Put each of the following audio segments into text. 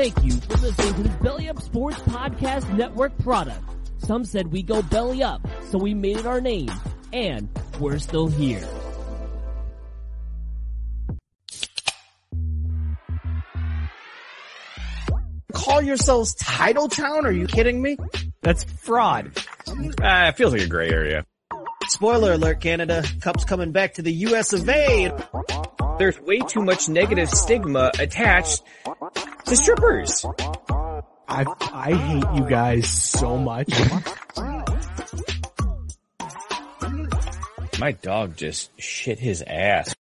Thank you for listening to this Belly Up Sports Podcast Network product. Some said we go belly up, so we made it our name, and we're still here. Call yourselves Title Town? Are you kidding me? That's fraud. Uh, it feels like a gray area. Spoiler alert, Canada. Cup's coming back to the US of A. There's way too much negative stigma attached to strippers. I I hate you guys so much. My dog just shit his ass.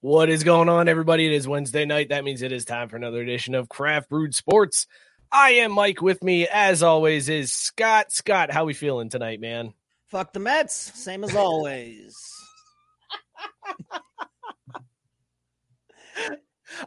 What is going on, everybody? It is Wednesday night. That means it is time for another edition of Craft Brewed Sports. I am Mike. With me, as always, is Scott. Scott, how we feeling tonight, man? Fuck the Mets. Same as always.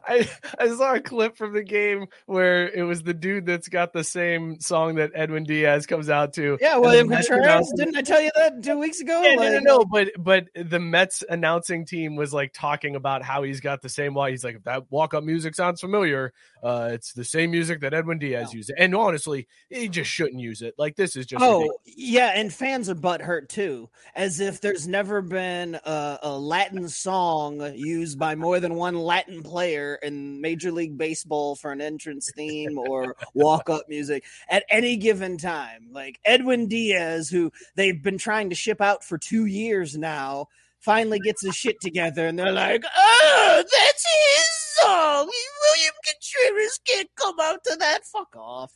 I I saw a clip from the game where it was the dude that's got the same song that Edwin Diaz comes out to. Yeah, William Mets Contreras. Didn't I tell you that two weeks ago? Yeah, no, no, no, but but the Mets announcing team was like talking about how he's got the same why he's like if that walk up music sounds familiar, uh, it's the same music that Edwin Diaz used. And honestly, he just shouldn't use it. Like this is just Oh ridiculous. yeah, and fans are butthurt too, as if there's never been a, a Latin song used by more than one Latin player in Major League Baseball for an entrance theme or walk up music at any given time. Like Edwin Diaz, who they've been trying to ship out for two years now, finally gets his shit together, and they're like, "Oh, that's his song. William Contreras can't come out to that. Fuck off."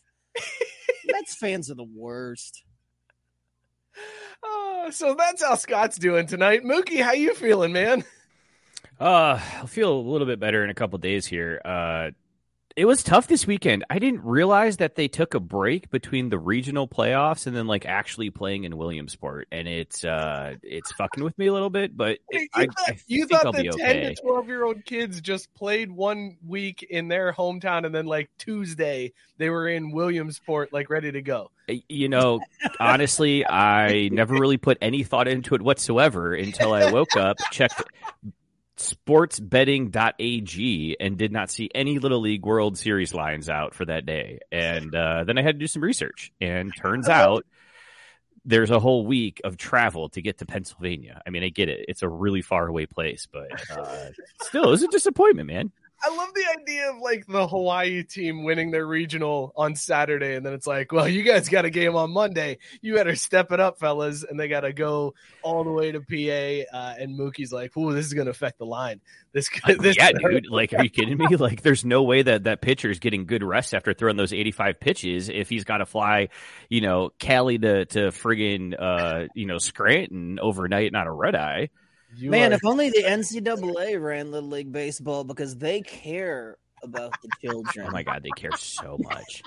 Mets fans are the worst. Oh, so that's how Scott's doing tonight. Mookie, how you feeling, man? Uh, I'll feel a little bit better in a couple days here. Uh, it was tough this weekend. I didn't realize that they took a break between the regional playoffs and then like actually playing in Williamsport, and it's uh, it's fucking with me a little bit. But You I, thought, I you think thought I'll the 10 okay. to 12 year old kids just played one week in their hometown and then like Tuesday they were in Williamsport like ready to go. You know, honestly, I never really put any thought into it whatsoever until I woke up, checked sportsbetting.ag and did not see any little league world series lines out for that day. And uh, then i had to do some research and turns out there's a whole week of travel to get to pennsylvania. I mean i get it. It's a really far away place but uh, still it was a disappointment man I love the idea of like the Hawaii team winning their regional on Saturday, and then it's like, well, you guys got a game on Monday. You better step it up, fellas. And they got to go all the way to PA. Uh, and Mookie's like, "Ooh, this is going to affect the line. This, this yeah hurt." dude like are you kidding me like there's no way that that pitcher's getting good rest after throwing those 85 pitches if he's got to fly you know cali to to friggin uh you know scranton overnight not a red eye You Man, are- if only the NCAA ran Little League Baseball because they care about the children. Oh my god, they care so much.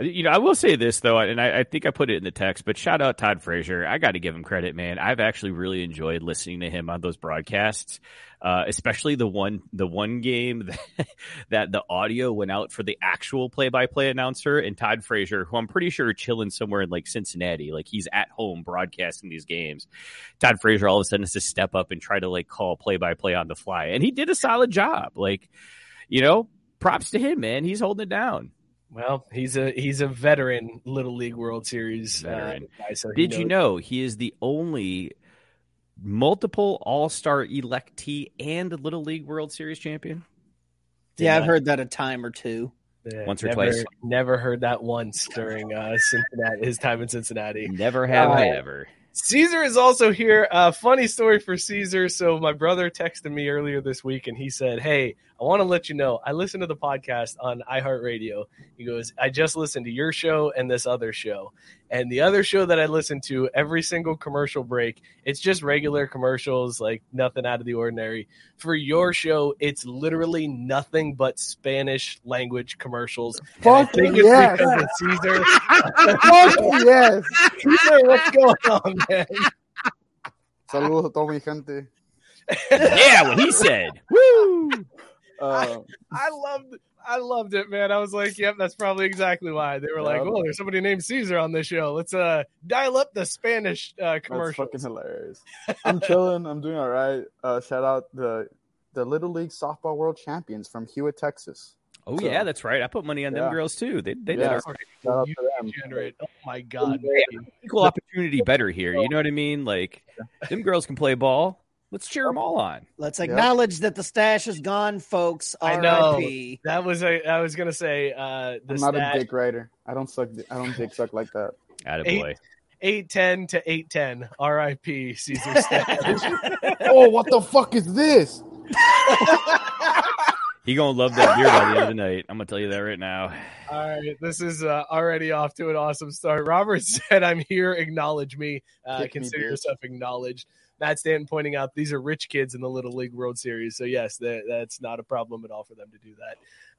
You know, I will say this though, and I, I think I put it in the text, but shout out Todd Frazier. I got to give him credit, man. I've actually really enjoyed listening to him on those broadcasts, uh, especially the one the one game that, that the audio went out for the actual play by play announcer and Todd Frazier, who I'm pretty sure chilling somewhere in like Cincinnati, like he's at home broadcasting these games. Todd Frazier all of a sudden has to step up and try to like call play by play on the fly, and he did a solid job. Like, you know, props to him, man. He's holding it down. Well, he's a he's a veteran Little League World Series uh, Veteran. guy. So he Did you know he is the only multiple All Star electee and Little League World Series champion. Yeah, I've heard that a time or two. Yeah, Once or never, twice. Never heard that once during uh, Cincinnati, his time in Cincinnati. Never have I Uh, ever. Caesar is also here. Uh, funny story for Caesar. So my brother texted me earlier this week, and he said, "Hey, I want to let you know I listen to the podcast on iHeartRadio." He goes, "I just listened to your show and this other show, and the other show that I listen to every single commercial break, it's just regular commercials, like nothing out of the ordinary. For your show, it's literally nothing but Spanish language commercials. And I Fuck think it's yes. because of Caesar. Fuck yes. Caesar, what's going on, man?" Saludos a toda mi gente. yeah, what he said. Woo! Uh, I loved I loved it, man. I was like, yep, that's probably exactly why. They were like, Yep. oh, there's somebody named Caesar on this show. Let's uh dial up the Spanish uh that's commercial. fucking hilarious. I'm chilling. I'm doing all right. Uh, shout out the the Little League Softball World Champions from Hewitt, Texas. Oh So- yeah, that's right. I put money on them Yeah. girls too. They they Yeah. did Shout out to them. degenerate. Oh my god. equal opportunity better here. You know what I mean? Like them girls can play ball. Let's cheer them all on. Let's acknowledge that the stash is gone, folks. I know. R.I.P. That was a I was gonna say uh the I'm not stat, a dick writer. I don't suck. I don't dick suck like that. Attaboy. eight ten to eight ten. R.I.P. Caesar stat. oh, what the fuck is this? He gonna love that beer by the end of the night. I'm gonna tell you that right now. All right, this is uh, already off to an awesome start. Robert said, "I'm here. Acknowledge me. Uh, Kick me, consider bitch. yourself acknowledged." Matt Stanton pointing out these are rich kids in the Little League World Series, so yes, that, that's not a problem at all for them to do that.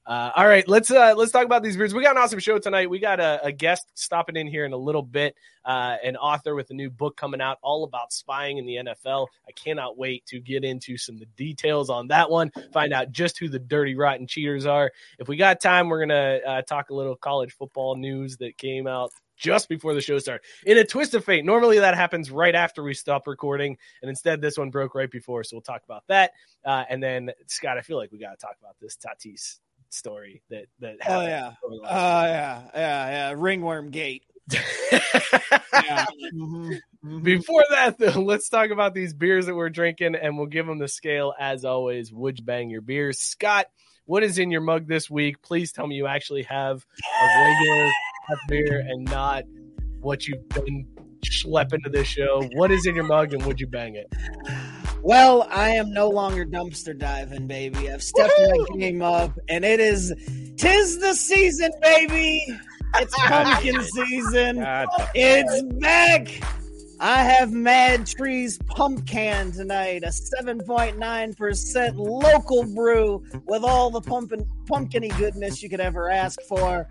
Uh, all right, let's uh, let's talk about these beers. We got an awesome show tonight. We got a, a guest stopping in here in a little bit, uh, an author with a new book coming out all about spying in the NFL. I cannot wait to get into some of the details on that one. Find out just who the dirty, rotten cheaters are. If we got time, we're gonna uh, talk a little college football news that came out just before the show started. In a twist of fate, normally that happens right after we stop recording, and instead this one broke right before. So we'll talk about that. Uh, and then Scott, I feel like we got to talk about this Tatis story that that Oh happened yeah. Oh last yeah. Yeah. Yeah. Ringworm gate. yeah. Mhm. Mhm. Before that, though, let's talk about these beers that we're drinking, and we'll give them the scale as always. Would you bang your beers, Scott? What is in your mug this week? Please tell me you actually have a regular craft beer and not what you've been schlepping to this show. What is in your mug, and would you bang it? Well, I am no longer dumpster diving, baby. I've stepped my game up, and it is tis the season, baby. It's pumpkin season. Ah, God, It's back. I have MadTree's Pumpkin tonight, a 7.9% local brew with all the pumpkin pumpkiny goodness you could ever ask for.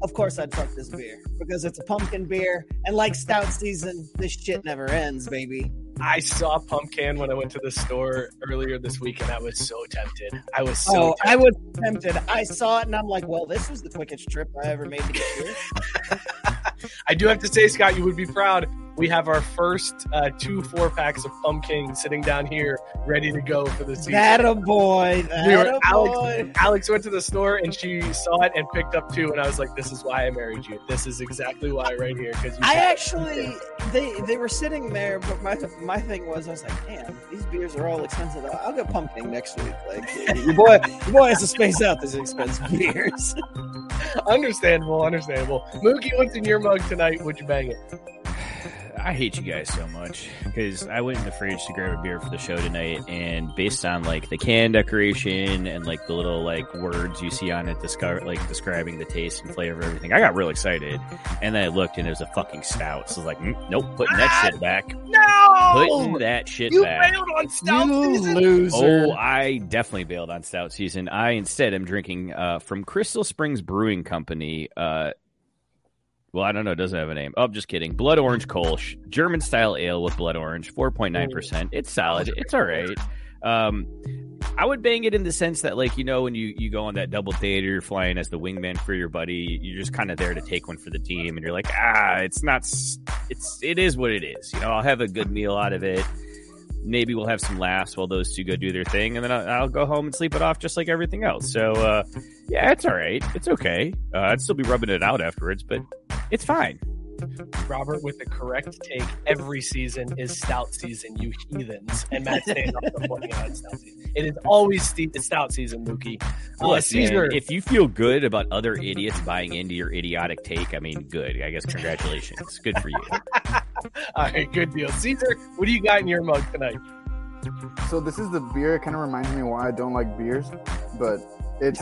Of course, I'd fuck this beer because it's a pumpkin beer, and like stout season, this shit never ends, baby. I saw pumpkin when I went to the store earlier this week, and I was so tempted. I was so. Oh, I was tempted. I saw it, and I'm like, well, this was the quickest trip I ever made to get here. I do have to say, Scott, you would be proud. We have our first uh, two four packs of pumpkin sitting down here, ready to go for the season. That a boy. We were- Alex, boy. Alex went to the store and she saw it and picked up two, and I was like, "This is why I married you. This is exactly why right here." Because I actually they they were sitting there, but my my thing was I was like, damn, these beers are all expensive. I'll go pumpkin next week. Like your boy, your boy has to space out these expensive beers. understandable, understandable. Mookie, what's in your mug tonight? Would you bang it? I hate you guys so much because I went in the fridge to grab a beer for the show tonight, and based on like the can decoration and like the little like words you see on it, descri- like describing the taste and flavor of everything, I got real excited. And then I looked, and it was a fucking stout. So I was like, mm, nope, putting that shit back. No, Putting that shit you back. bailed on stout you season. loser. Oh, I definitely bailed on stout season. I instead am drinking uh, from Crystal Springs Brewing Company. Uh, well, I don't know. It doesn't have a name. Oh, I'm just kidding. Blood Orange Kolsch, German style ale with blood orange, 4.9%. It's solid. It's all right. Um, I would bang it in the sense that, like, you know, when you, you go on that double date or you're flying as the wingman for your buddy, you're just kind of there to take one for the team, and you're like, ah, it's not, it's, it is what it is. You know, I'll have a good meal out of it. Maybe we'll have some laughs while those two go do their thing, and then I'll, I'll go home and sleep it off just like everything else. So, uh, yeah, it's all right. It's okay. Uh, I'd still be rubbing it out afterwards, but it's fine. Robert with the correct take every season is stout season, you heathens. And Matt staying up for pointing out it's stout season. It is always st- stout season, Mookie. Uh, Look, Caesar, man, if you feel good about other idiots buying into your idiotic take, I mean, good. I guess congratulations. Good for you. all right, good deal. Caesar, what do you got in your mug tonight? So this is the beer. It kind of reminds me why I don't like beers, but it's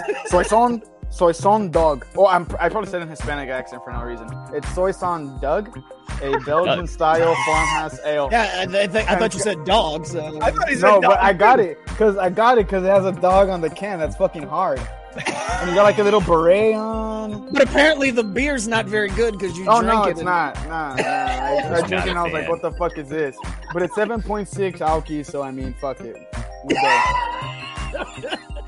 Soyson Soyson Dog. Oh, I'm I probably said in Hispanic accent for no reason. It's Soyson Doug, a Belgian style farmhouse ale. Yeah, I, I, think, I thought you said dog. So I thought he said No, dog. but I got it because I got it because it has a dog on the can. That's fucking hard. and you got like a little beret on. But apparently the beer's not very good because you Oh drank no, it. it's and- not. Nah, nah. I, I Not drank and I was like, what the fuck is this? But it's 7.6 alky, so I mean, fuck it.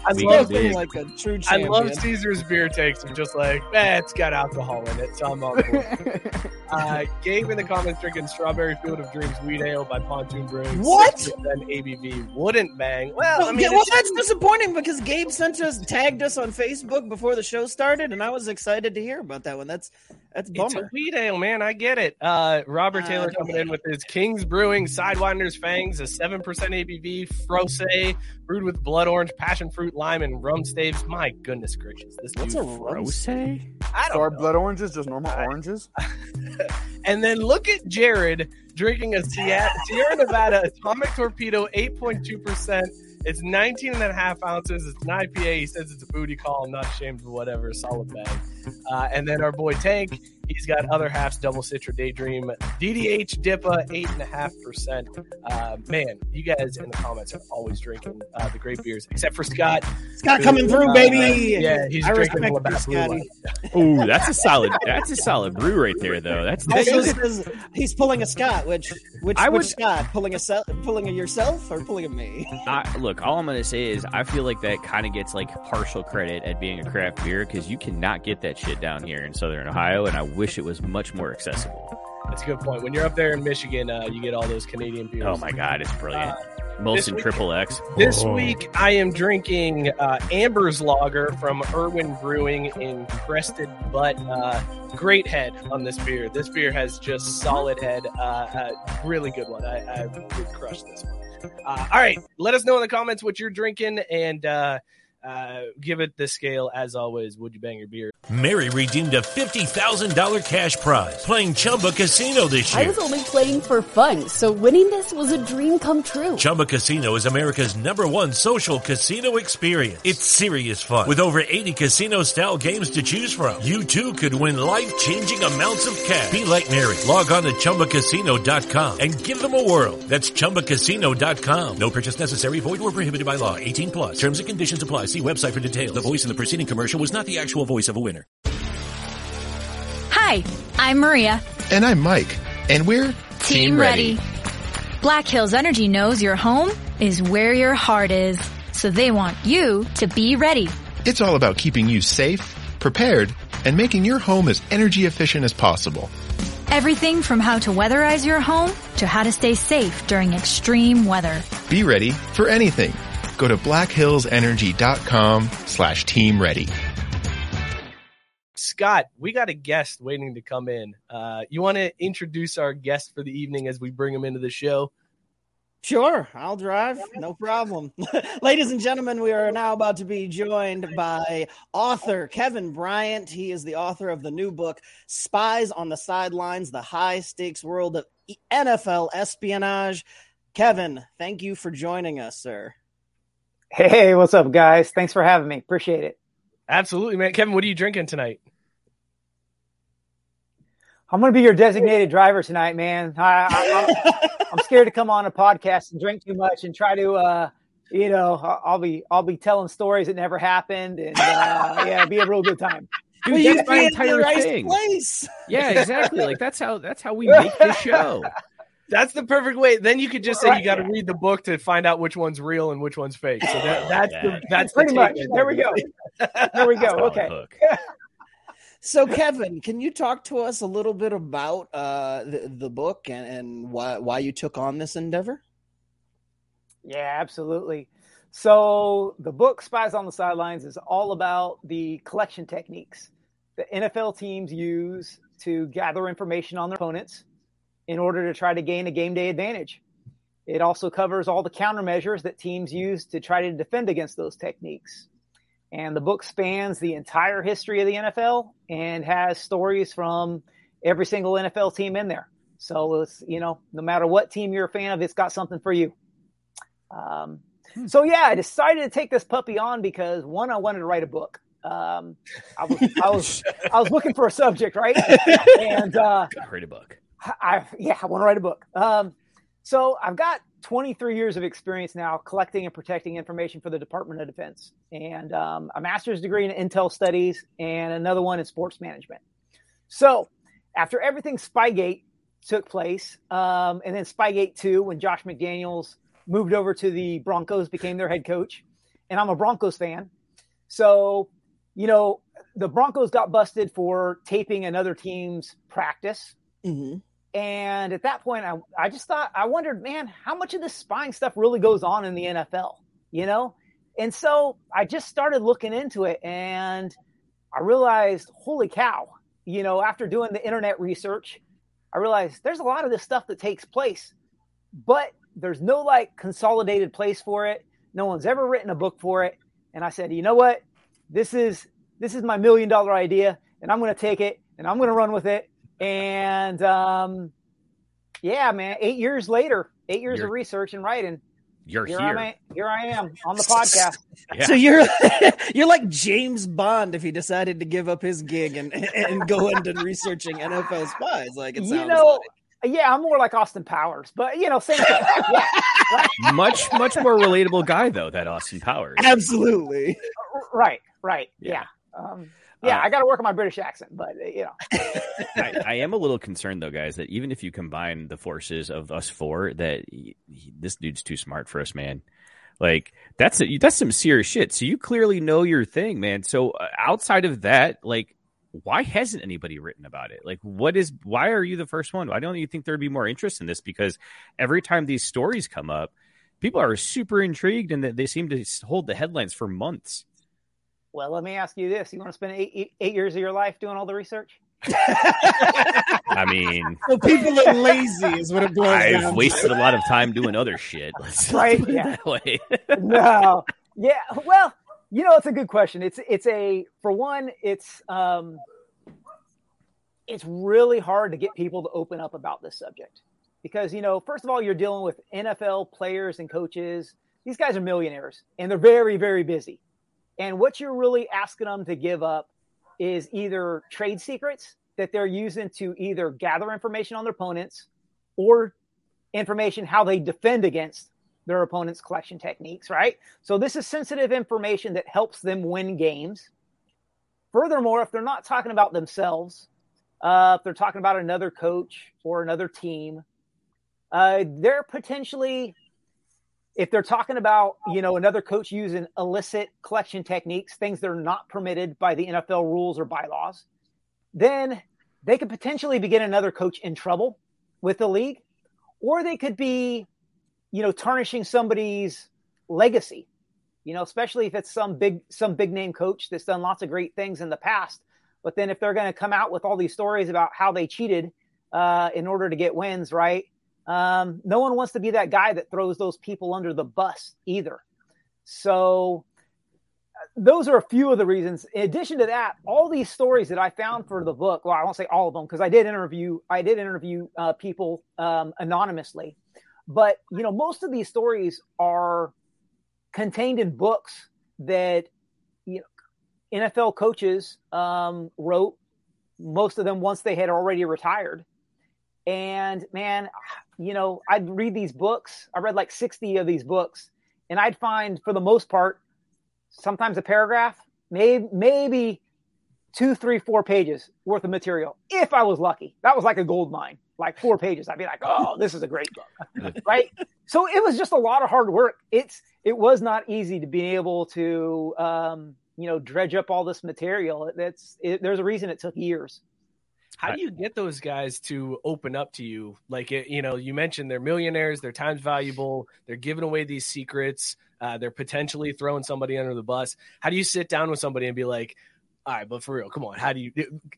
I We love, dig. like a true I love Caesar's beer takes. I'm just like, eh, it's got alcohol in it, so I'm on board. Uh, Gabe in the comments drinking Strawberry Field of Dreams Wheat Ale by Pontoon Brewing. What? 6% ABV wouldn't bang. Well, Well, I mean, yeah, well, that's disappointing because Gabe sent us, tagged us on Facebook before the show started, and I was excited to hear about that one. That's that's a It's a bummer. wheat ale, man. I get it. Uh, Robert Uh, Taylor coming in with his King's Brewing Sidewinders Fangs, a 7% ABV, Frose, brewed with blood orange, passion fruit, lime, and rum staves. My goodness gracious. This What's a rose? Rose? I So don't are know. blood oranges just normal oranges? And then look at Jared drinking a Sierra, Sierra Nevada Atomic Torpedo, 8.2%. It's 19 and a half ounces. It's an IPA. He says it's a booty call. I'm not ashamed of whatever. Solid bag. Uh, and then our boy Tank, he's got other halves, Double Citra Daydream, DDH DIPA, 8.5%. Uh, man, you guys in the comments are always drinking uh, the great beers, except for Scott. Scott coming through, Uh, baby. Yeah, he's I drinking respect you, Labatt Blue Ooh, that's a solid. That's a solid brew right there, though. That's that's Also says he's pulling a Scott. Which which I which would- Scott? Pulling a se- pulling a yourself or pulling a me? I, look, all I'm going to say is I feel like that kind of gets like partial credit at being a craft beer because you cannot get that shit down here in Southern Ohio, and I wish it was much more accessible. That's a good point. When you're up there in Michigan, uh, you get all those Canadian beers. Oh my god, it's brilliant. Uh, Molson Triple X. This Oh. week, I am drinking uh, Amber's Lager from Irwin Brewing in Crested Butte. Uh, great head on this beer. This beer has just solid head. Uh, uh, really good one. I, I would crush this one. Uh, all right, let us know in the comments what you're drinking and uh, give it the scale as always. Would you bang your beer? Mary redeemed a $50,000 cash prize playing Chumba Casino this year. I was only playing for fun, so winning this was a dream come true. Chumba Casino is America's number one social casino experience. It's serious fun. With over 80 casino style games to choose from, you too could win life changing amounts of cash. Be like Mary. Log on to ChumbaCasino.com and give them a whirl. That's ChumbaCasino.com. No purchase necessary. Void where prohibited by law. 18 plus. Terms and conditions apply. See website for details. The voice in the preceding commercial was not the actual voice of a winner. Hi, I'm Maria. And I'm Mike. And we're Team Ready. Black Hills Energy knows your home is where your heart is, so they want you to be ready. It's all about keeping you safe, prepared, and making your home as energy efficient as possible. Everything from how to weatherize your home to how to stay safe during extreme weather. Be ready for anything. Go to blackhillsenergy.com slash team ready. Scott, we got a guest waiting to come in. Uh, you want to introduce our guest for the evening as we bring him into the show? Sure, I'll drive. No problem. Ladies and gentlemen, we are now about to be joined by author Kevin Bryant. He is the author of the new book, Spies on the Sidelines The High Stakes World of NFL Espionage. Kevin, thank you for joining us, sir. Hey, what's up, guys? Thanks for having me. Appreciate it. Absolutely, man. Kevin, what are you drinking tonight? I'm going to be your designated driver tonight, man. I, I, I'm, I'm scared to come on a podcast and drink too much and try to, uh, you know, I'll be I'll be telling stories that never happened, and uh, yeah, be a real good time. Dude, Well, you that's my be in the entire right thing. place. Yeah, exactly. like that's how that's how we make the show. That's the perfect way. Then you could just say Right. you got to read the book to find out which one's real and which one's fake. So that, that's the that's Pretty the much. There we go. There we go. Okay. So, Kevin, can you talk to us a little bit about uh, the, the book and, and why, why you took on this endeavor? Yeah, absolutely. So the book Spies on the Sidelines is all about the collection techniques that NFL teams use to gather information on their opponents in order to try to gain a game day advantage. It also covers all the countermeasures that teams use to try to defend against those techniques. And the book spans the entire history of the NFL and has stories from every single NFL team in there. So it's, you know, no matter what team you're a fan of, it's got something for you. Um, so yeah, I decided to take this puppy on because one, I wanted to write a book. Um, I was, I was, I was looking for a subject, right? And, uh, write a book. I, yeah, I want to write a book. Um, so I've got 23 years of experience now collecting and protecting information for the Department of Defense, and um, a master's degree in intel studies and another one in sports management. So after everything Spygate took place, um, and then Spygate 2, when Josh McDaniels moved over to the Broncos, became their head coach, and I'm a Broncos fan. So, you know, the Broncos got busted for taping another team's practice. Mm-hmm. And at that point, I, I just thought, I wondered, man, how much of this spying stuff really goes on in the NFL, you know? And so I just started looking into it and I realized, holy cow, you know, after doing the internet research, I realized there's a lot of this stuff that takes place, but there's no like consolidated place for it. No one's ever written a book for it. And I said, you know what? This is this is my million dollar idea, and I'm going to take it and I'm going to run with it. And um, yeah, man, eight years later, eight years You're- of research and writing. You're here. here. I am, here I am on the podcast. So you're you're like James Bond if he decided to give up his gig and and go into researching NFL spies. Like it sounds you know, like. yeah, I'm more like Austin Powers, but you know, same thing. yeah, right. much much more relatable guy though that Austin Powers. Absolutely. right, right, yeah, um, yeah. Uh, I got to work on my British accent, but uh, you know, I, I am a little concerned though, guys, that even if you combine the forces of us four, that he, he- this dude's too smart for us, man. Like that's a, that's some serious shit. So you clearly know your thing, man. So uh, outside of that, like, why hasn't anybody written about it? Like, what is? Why are you the first one? Why don't you think there'd be more interest in this? Because every time these stories come up, people are super intrigued, and that they seem to hold the headlines for months. Well, let me ask you this: You want to spend eight, eight, eight years of your life doing all the research? I mean, So people are lazy, is what it boils down I've to. wasted a lot of time doing other shit. Let's Right, put it yeah. that way. no, yeah. Well, you know, it's a good question. It's it's a for one, it's um, it's really hard to get people to open up about this subject because you know, first of all, you're dealing with NFL players and coaches. These guys are millionaires and they're very very busy, and what you're really asking them to give up is either trade secrets that they're using to either gather information on their opponents or information how they defend against their opponent's collection techniques, right? So this is sensitive information that helps them win games. Furthermore, if they're not talking about themselves, uh, if they're talking about another coach or another team, uh, they're potentially, if they're talking about you know another coach using illicit collection techniques, things that are not permitted by the NFL rules or bylaws, then they could potentially be getting another coach in trouble with the league, or they could be you know, tarnishing somebody's legacy. You know, especially if it's some big some big name coach that's done lots of great things in the past. But then if they're going to come out with all these stories about how they cheated uh, in order to get wins, right? Um, no one wants to be that guy that throws those people under the bus either. So uh, those are a few of the reasons. In addition to that, all these stories that I found for the book, well, I won't say all of them because I did interview, I did interview uh, people um, anonymously, but you know, most of these stories are contained in books that you know NFL coaches um, wrote. Most of them once they had already retired. And man, you know, I'd read these books. I read like 60 of these books, and I'd find for the most part, sometimes a paragraph, maybe maybe two, three, four pages worth of material. If I was lucky, that was like a gold mine. Like four pages, I'd be like, "Oh, this is a great book," right? So it was just a lot of hard work. It's it was not easy to be able to, um, you know, dredge up all this material. That's it, there's a reason it took years. How do you get those guys to open up to you? Like, it, you know, you mentioned they're millionaires, their time's valuable, they're giving away these secrets, uh, they're potentially throwing somebody under the bus. How do you sit down with somebody and be like, All right, but for real, come on. How do you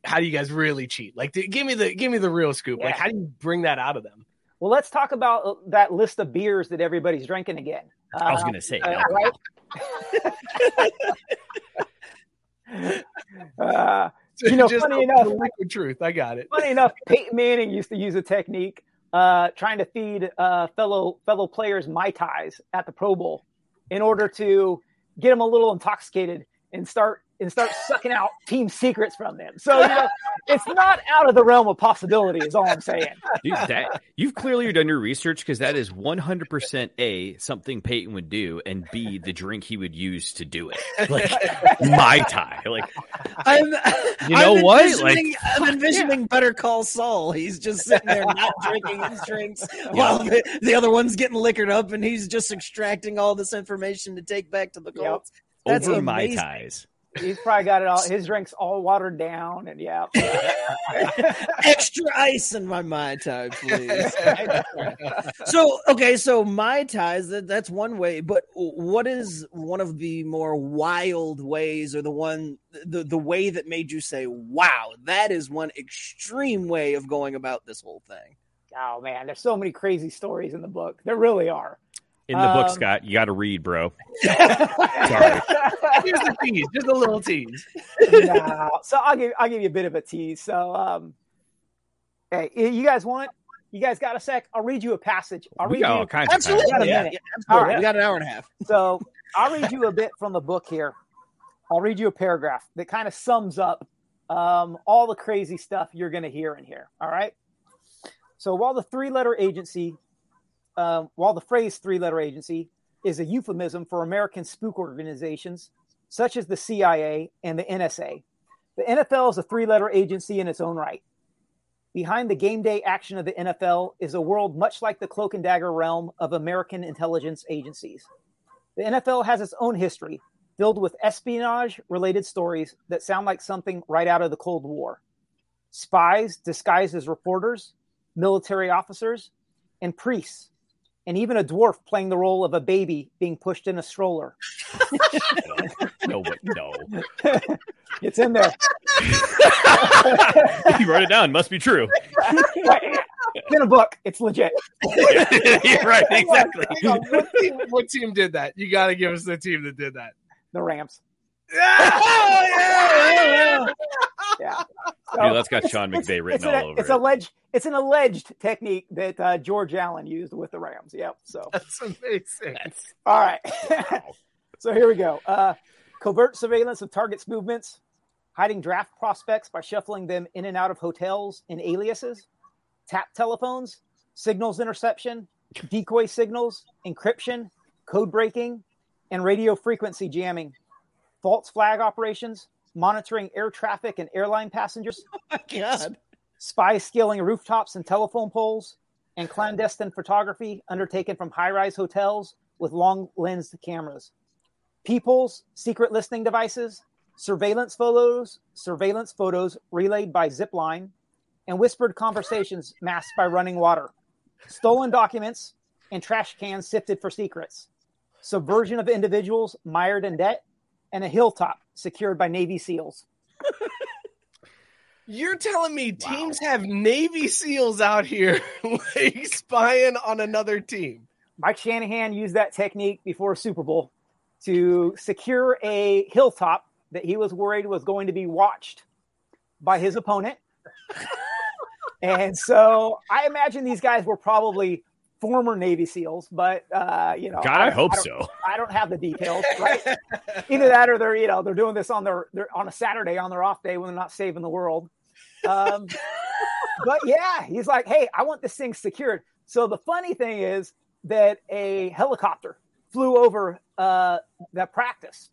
how do you guys really cheat? Like, give me the give me the real scoop. Like, how do you bring that out of them? Well, let's talk about uh, that list of beers that everybody's drinking again. I was Uh, gonna say, uh, right? uh, you know, Just funny enough, liquid truth. I got it. funny enough, Peyton Manning used to use a technique uh, trying to feed uh, fellow fellow players mai tais at the Pro Bowl in order to get them a little intoxicated and start and start sucking out team secrets from them. So you know, it's not out of the realm of possibility. Is all I'm saying. Dude, that you've clearly done your research because that is 100% A, something Peyton would do, and B, the drink he would use to do it. Like mai tai. Like I'm, You know I'm what? envisioning- Like, I'm envisioning Better Call Saul. He's just sitting there not drinking his drinks while the, the other one's getting liquored up, and he's just extracting all this information to take back to the Colts. That's over mai tais. He's probably got it all. His drinks all watered down, and yeah. Extra ice in my mai tai, please. so okay, so mai tais that, that's one way, but what is one of the more wild ways, or the one the the way that made you say, "Wow, that is one extreme way of going about this whole thing." Oh man, there's so many crazy stories in the book. There really are. In the book, Um, Scott, you got to read, bro. Sorry. Here's the tease, just a little tease. no. So I'll give I'll give you a bit of a tease. So um hey, you guys want you guys got a sec? I'll read you a passage. I'll We read got you all kinds of Absolutely, We got yeah, yeah, absolutely. All right. We got an hour and a half. So I'll read you a bit from the book here. I'll read you a paragraph that kind of sums up um, all the crazy stuff you're going to hear in here. All right. So while the three letter agency, um, while the phrase three letter agency is a euphemism for American spook organizations such as the CIA and the NSA, the NFL is a three letter agency in its own right. Behind the game day action of the NFL is a world much like the cloak and dagger realm of American intelligence agencies. The NFL has its own history, filled with espionage related stories that sound like something right out of the Cold War. Spies disguised as reporters, military officers, and priests, and even a dwarf playing the role of a baby being pushed in a stroller. No, but no. it's in there. you wrote it down. Must be true. it's in a book. It's legit. You're right. Exactly. Hang on, what, team, what team did that? You got to give us the team that did that. The Rams. Oh, yeah, Yeah. Dude, that's got Sean It's- McVay written it's an, all over It's it. alleged. It's an alleged technique that uh, George Allen used with the Rams. Yep. So That's amazing. all right. so here we go. Uh, covert surveillance of targets' movements, hiding draft prospects by shuffling them in and out of hotels in aliases, tap telephones, signals interception, decoy signals, encryption, code breaking, and radio frequency jamming, false flag operations, monitoring air traffic and airline passengers, Oh my God. spies scaling rooftops and telephone poles, and clandestine photography undertaken from high rise hotels with long lensed cameras. People's secret listening devices, surveillance photos, surveillance photos relayed by zipline, and whispered conversations masked by running water. Stolen documents and trash cans sifted for secrets. Subversion of individuals mired in debt, and a hilltop secured by Navy SEALs. You're telling me teams have Navy SEAls out here like spying on another team? Mike Shanahan used that technique before Super Bowl to secure a hilltop that he was worried was going to be watched by his opponent. and so I imagine these guys were probably former Navy SEAls, but uh, you know, God, I hope don't- so. I don't have the details, right? Either that or they're you know they're doing this on their they're on a Saturday on their off day when they're not saving the world. Um, but yeah, he's like, hey, I want this thing secured. So the funny thing is that a helicopter flew over uh, that practice,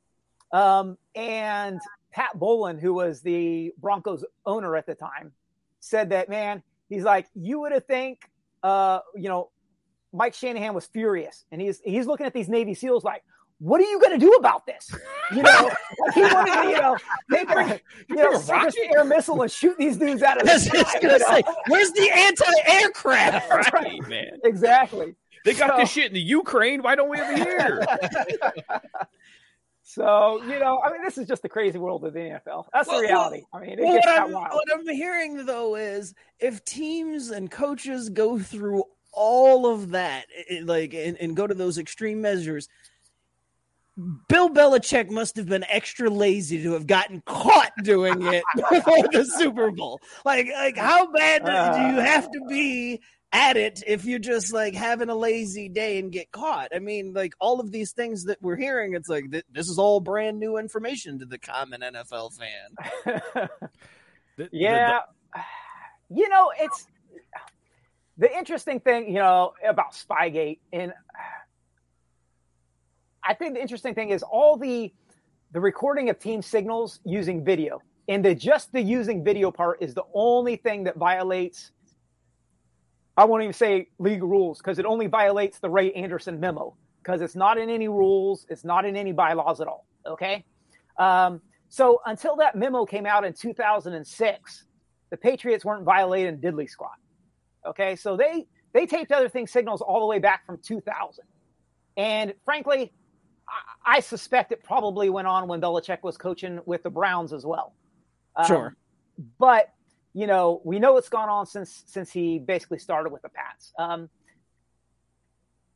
um, and Pat Bowlen, who was the Broncos owner at the time, said that man, he's like, you would have think, uh, you know, Mike Shanahan was furious, and he's he's looking at these Navy SEAls like, what are you going to do about this? You know, like he wanted to, you know, take a you know, surface air missile and shoot these dudes out of I the sky. just gonna know? say, where's the anti-aircraft? Right, man. Exactly. They got So- this shit in the Ukraine. Why don't we have it here? So you know, I mean, this is just the crazy world of the NFL. That's Well, the reality. I mean, it Well, gets what, that I'm, wild. what I'm hearing though is if teams and coaches go through all of that, i- i- like and, and go to those extreme measures, Bill Belichick must have been extra lazy to have gotten caught doing it before the Super Bowl. Like, like how bad do do you have to be at it if you're just like having a lazy day and get caught? I mean, like all of these things that we're hearing, it's like th- this is all brand new information to the common NFL fan. yeah, you know, it's the interesting thing, you know, about Spygate, and I think the interesting thing is all the the recording of team signals using video, and the just the using video part is the only thing that violates. I won't even say league rules because it only violates the Ray Anderson memo because it's not in any rules, it's not in any bylaws at all. Okay, um, so until that memo came out in 2006, the Patriots weren't violating diddly squat. Okay, so they they taped other things signals all the way back from 2000, and frankly, I, I suspect it probably went on when Belichick was coaching with the Browns as well. Um, Sure. but you know we know what's gone on since since he basically started with the Pats. Um,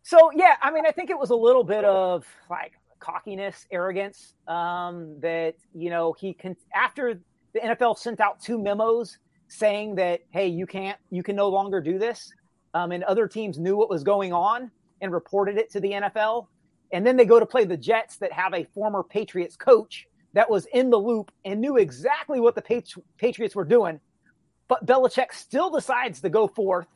so yeah, I mean, I think it was a little bit of like cockiness, arrogance um, that you know he can after the NFL sent out two memos saying that hey, you can't, you can no longer do this, um, and other teams knew what was going on and reported it to the NFL, and then they go to play the Jets that have a former Patriots coach that was in the loop and knew exactly what the Patri- Patriots were doing, but Belichick still decides to go forth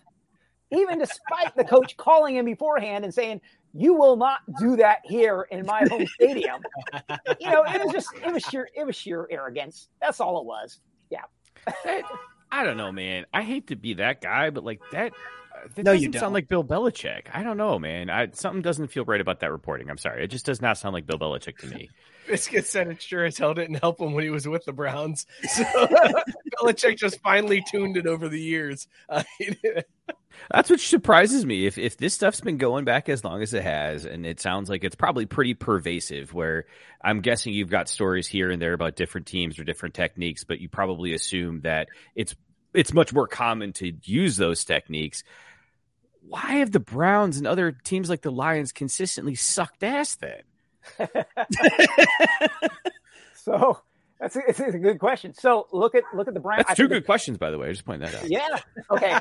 even despite the coach calling him beforehand and saying, "You will not do that here in my home stadium." you know, it was just it was sheer it was sheer arrogance. That's all it was. Yeah. I don't know, man. I hate to be that guy, but like that. That No, doesn't you don't. sound like Bill Belichick. I don't know, man. I, something doesn't feel right about that reporting. I'm sorry. It just does not sound like Bill Belichick to me. Biscuit said it sure as hell didn't help him when he was with the Browns. So Belichick just finely tuned it over the years. Uh, That's what surprises me. If if this stuff's been going back as long as it has, and it sounds like it's probably pretty pervasive, where I'm guessing you've got stories here and there about different teams or different techniques, but you probably assume that it's it's much more common to use those techniques. Why have the Browns and other teams like the Lions consistently sucked ass then? So that's a, it's a good question. So look at look at the Browns. That's two good questions, by the way. I just point that out. Yeah. Okay.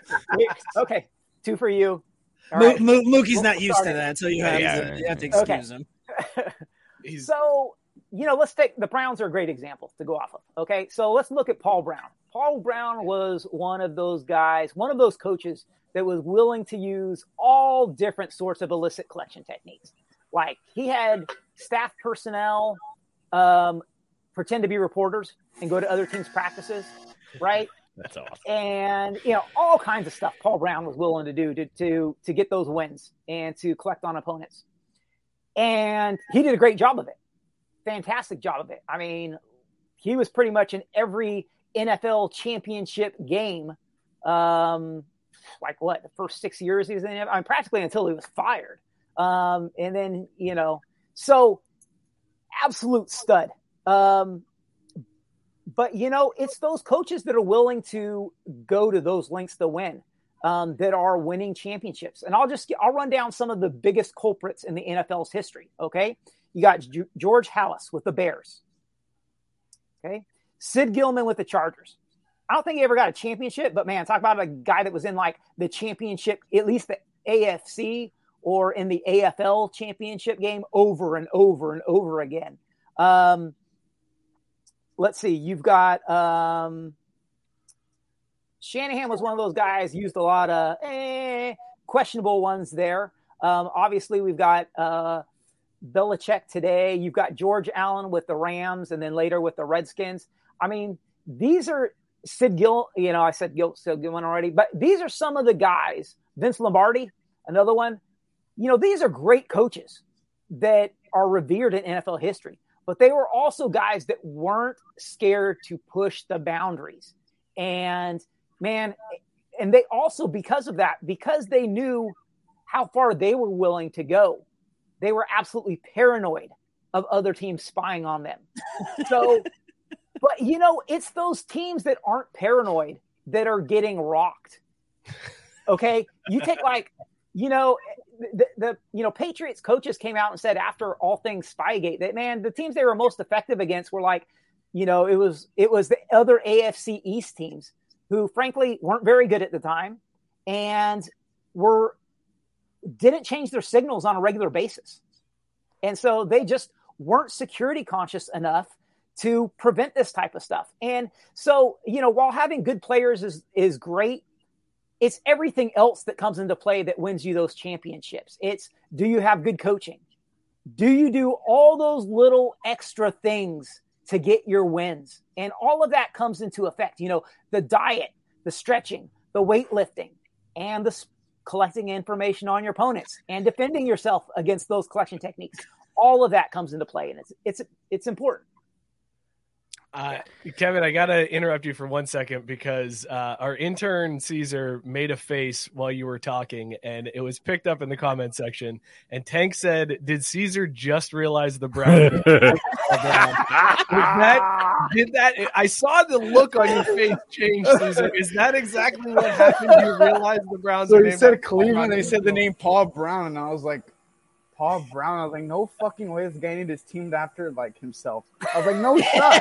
okay. Two for you. All Mo- right. Mo- Mookie's We'll not used start to that, so you have, yeah, to, right. you have to Okay. excuse him. So, you know, let's take the Browns are a great example to go off of. Okay. So let's look at Paul Brown. Paul Brown was one of those guys, one of those coaches that was willing to use all different sorts of illicit collection techniques. Like he had staff personnel um, pretend to be reporters and go to other teams' practices, right? That's awesome. and you know all kinds of stuff Paul Brown was willing to do to to to get those wins and to collect on opponents. And he did a great job of it. Fantastic job of it. I mean, he was pretty much in every NFL championship game. Um, like what the first six years he was in, I mean, practically until he was fired. Um, and then you know, so absolute stud. Um, but you know, it's those coaches that are willing to go to those lengths to win, um, that are winning championships. And I'll just I'll run down some of the biggest culprits in the NFL's history. Okay, you got G- George Halas with the Bears. Okay, Sid Gilman with the Chargers. I don't think he ever got a championship, but man, talk about a guy that was in like the championship, at least the AFC or in the AFL championship game over and over and over again. Um, let's see, you've got um, Shanahan was one of those guys used a lot of eh, questionable ones there. Um, obviously, we've got uh, Belichick today. You've got George Allen with the Rams, and then later with the Redskins. I mean, these are Sid Gill. You know, I said Gil, Sid Gilman already, but these are some of the guys. Vince Lombardi, another one. You know, these are great coaches that are revered in NFL history, but they were also guys that weren't scared to push the boundaries. And man, and they also, because of that, because they knew how far they were willing to go, they were absolutely paranoid of other teams spying on them. So, but you know, it's those teams that aren't paranoid that are getting rocked. Okay, you take like, you know, the, the you know Patriots coaches came out and said after all things Spygate that man the teams they were most effective against were like, you know, it was it was the other AFC East teams who frankly weren't very good at the time and were didn't change their signals on a regular basis. And so they just weren't security conscious enough to prevent this type of stuff. And so, you know, while having good players is is great, it's everything else that comes into play that wins you those championships. It's do you have good coaching? Do you do all those little extra things to get your wins? And all of that comes into effect. You know, the diet, the stretching, the weightlifting, and the collecting information on your opponents and defending yourself against those collection techniques. All of that comes into play, and it's it's it's important. Uh, Kevin, I gotta interrupt you for one second because uh, our intern Caesar made a face while you were talking, and it was picked up in the comment section. And Tank said, "Did Caesar just realize the brown?" that did that? I saw the look on your face change, Caesar. Is that exactly what happened? You realized the Browns. So he said Cleveland. They said the name Paul Brown, and I was like, Paul Brown. I was like, no fucking way this guy is teamed after like himself. I was like, no shot.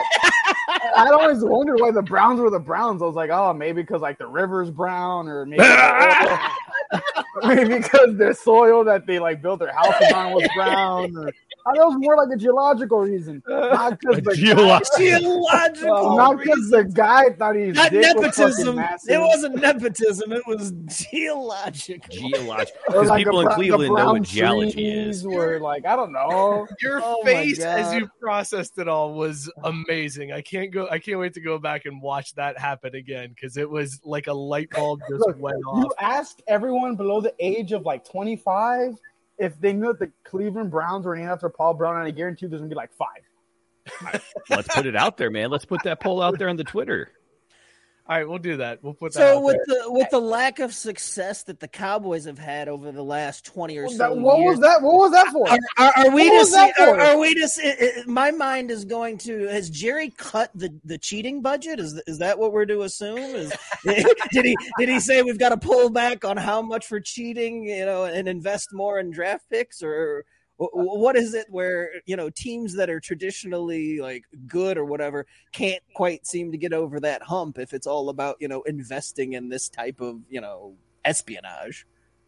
I'd always wondered why the Browns were the Browns. I was like, oh, maybe because like the river's brown, or maybe maybe because their soil that they like built their houses on was brown, or I that was more like a geological reason, not because the geological, geological not because the guy thought he not nepotism. it wasn't nepotism. It was geological. Geological. Because like people in Cleveland know what geology is. Were like I don't know. Your oh face as you processed it all was amazing. I can't go. I can't wait to go back and watch that happen again because it was like a light bulb just Look, went off. You ask everyone below the age of like twenty five if they knew that the Cleveland Browns were named after Paul Brown, I guarantee there's gonna be like five. Let's put it out there, man. Let's put that poll out there on the Twitter. All right, we'll do that. We'll put that. So with there. the with the lack of success that the Cowboys have had over the last twenty or so, that, what years, was that? What was that for? Are, are, are we to see? Are, are, we to see? My mind is going to. Has Jerry cut the, the cheating budget? Is is that what we're to assume? Is did he did he say we've got to pull back on how much for cheating? You know, and invest more in draft picks, or what is it where you know teams that are traditionally like good or whatever can't quite seem to get over that hump if it's all about you know investing in this type of you know espionage?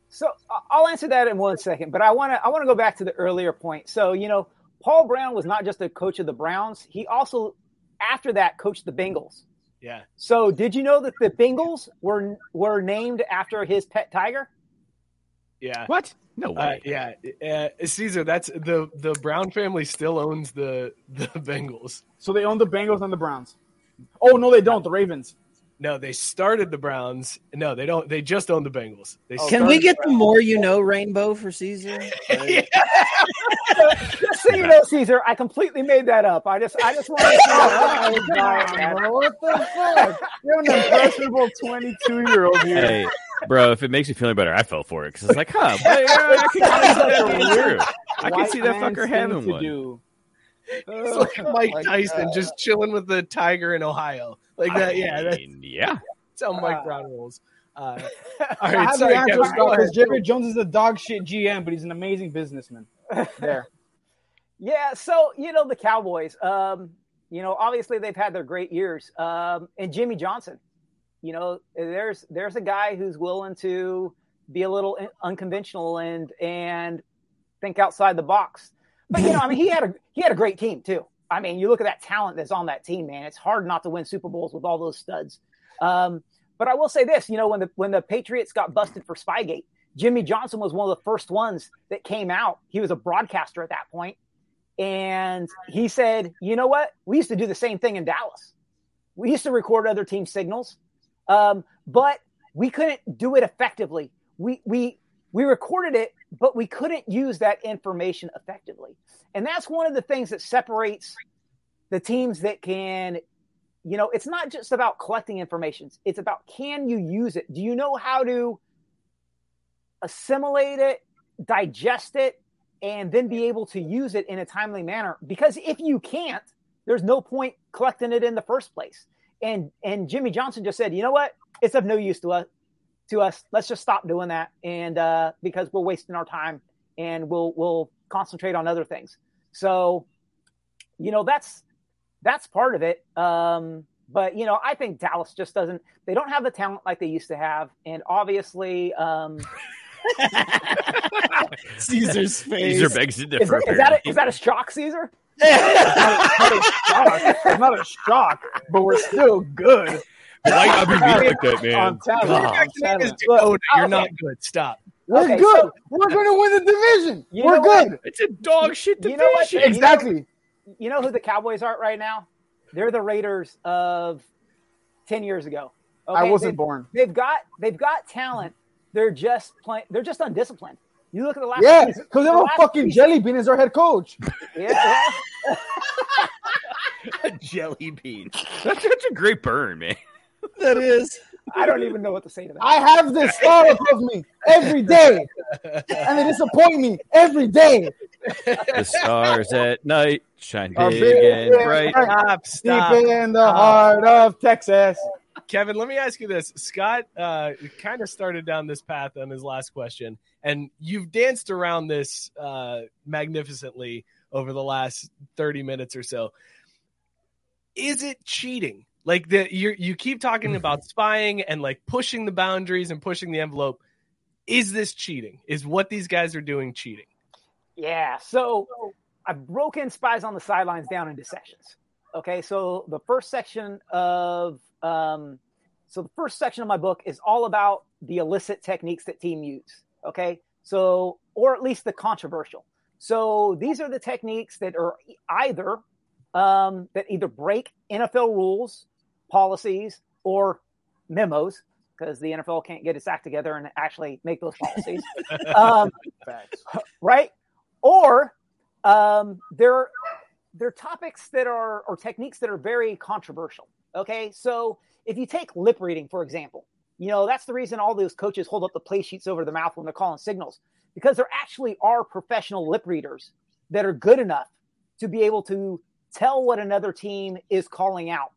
So i'll answer that in one second but i want to i want to go back to the earlier point. So you know paul brown was not just a coach of the browns he also after that coached the bengals. Yeah. So did you know that the bengals were were named after his pet tiger yeah what no way. Uh, yeah, uh, Caesar. That's the the Brown family still owns the the Bengals. So they own the Bengals and the Browns. Oh no, they don't. The Ravens. No, they started the Browns. No, they don't. They just own the Bengals. They Can we get the, the more you know rainbow for Caesar? just so you know, Caesar, I completely made that up. I just, I just want to know. what the fuck? You're an impressionable 22 year old here. Hey, bro, if it makes you feel any better, I fell for it because it's like, huh, but, yeah, I can see that true. I can see that fucker having one. Do. It's like oh Mike Tyson just chilling with the tiger in Ohio, like that. Yeah, that's, yeah. That's how Mike Brown rolls. Uh, all right, I sorry, because Jerry Jones is a dog shit GM, but he's an amazing businessman. There. yeah, so you know the Cowboys. Um, you know, obviously they've had their great years. Um, and Jimmy Johnson, you know, there's there's a guy who's willing to be a little unconventional and and think outside the box. But you know, I mean, he had a he had a great team too. I mean, you look at that talent that's on that team, man. It's hard not to win Super Bowls with all those studs. Um, but I will say this, you know, when the when the Patriots got busted for Spygate, Jimmy Johnson was one of the first ones that came out. He was a broadcaster at that point, and he said, "You know what? We used to do the same thing in Dallas. We used to record other team signals. Um, but we couldn't do it effectively. We we we recorded it, but we couldn't use that information effectively. And that's one of the things that separates the teams that can, you know, it's not just about collecting information. It's about can you use it? Do you know how to assimilate it, digest it, and then be able to use it in a timely manner. Because if you can't, there's no point collecting it in the first place. And and Jimmy Johnson just said, you know what? It's of no use to us. To us, let's just stop doing that, and uh, because we're wasting our time, and we'll we'll concentrate on other things. So, you know, that's that's part of it. Um, but you know, I think Dallas just doesn't. They don't have the talent like they used to have, and obviously, um, Caesar's face. Caesar begs to is, differ. that, is that a, is that a shock, Caesar? It's not a shock, but we're still good. Why gotta be like that, man? I'm you, God. I'm telling you. Oh, Dakota, you're not good. Stop. We're Okay, good. so- we're going to win the division. You we're know what? good. It's a dog shit You division. know what? You know- Exactly. You know who the Cowboys are right now? They're the Raiders of ten years ago. I wasn't They've- born. They've got they've got talent. They're just playing. They're just undisciplined. You look at the last. Yeah, season- because they the have a fucking season- jelly bean as our head coach. Yeah, a jelly bean. That's such a great burn, man. That is. I don't even know what to say to that. I have this star above me every day, and they disappoint me every day. The stars at night shine big big and and bright. bright. Stop. Deep in the heart of Texas. Kevin, let me ask you this. Scott uh, kind of started down this path on his last question, and you've danced around this uh, magnificently over the last 30 minutes or so. Is it cheating? Like the you you keep talking about spying and like pushing the boundaries and pushing the envelope. Is this cheating? Is what these guys are doing cheating? Yeah. So I've broken spies on the sidelines down into sections. Okay. So the first section of um, so the first section of my book is all about the illicit techniques that team use. Okay. So or at least the controversial. So these are the techniques that are either um, that either break NFL rules, policies, or memos because the NFL can't get its act together and actually make those policies. um, right? Or um, they're they're topics that are or techniques that are very controversial. Okay, so if you take lip reading for example, you know that's the reason all those coaches hold up the play sheets over their mouth when they're calling signals because there actually are professional lip readers that are good enough to be able to tell what another team is calling out.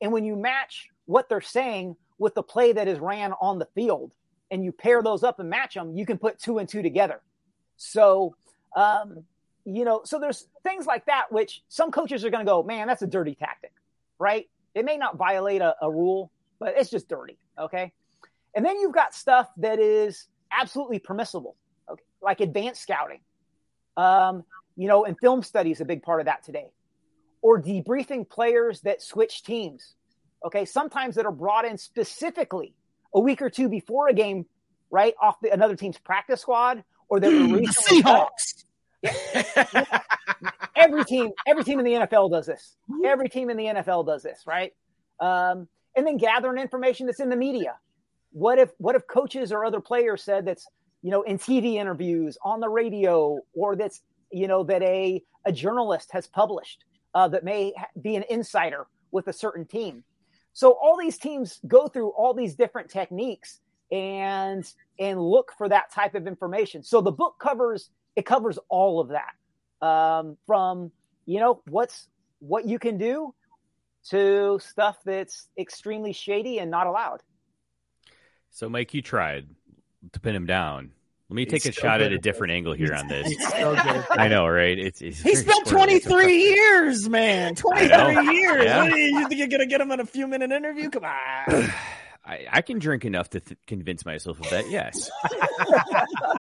And when you match what they're saying with the play that is ran on the field and you pair those up and match them, you can put two and two together. So, um, you know, so there's things like that, which some coaches are going to go, man, that's a dirty tactic, right? It may not violate a, a rule, but it's just dirty. Okay. And then you've got stuff that is absolutely permissible, okay? like advanced scouting. Um, you know, and film study is a big part of that today, or debriefing players that switch teams. Okay. Sometimes that are brought in specifically a week or two before a game, right? Off the, another team's practice squad or that were recently Seahawks. every team, every team in the NFL does this. Every team in the NFL does this, right? Um, and then gathering information that's in the media. What if what if coaches or other players said that's you know in TV interviews on the radio or that's you know that a a journalist has published uh, that may be an insider with a certain team. So all these teams go through all these different techniques and and look for that type of information. So the book covers it covers all of that um, from you know what's what you can do to stuff that's extremely shady and not allowed. So, Mike, you tried to pin him down. Let me take He's a so shot at a different angle here on this. So. I know, right? It's, it's He spent 23 years, man. 23 years. Yeah. What do you, you think you're going to get him in a few minute interview? Come on. I, I can drink enough to th- convince myself of that. Yes.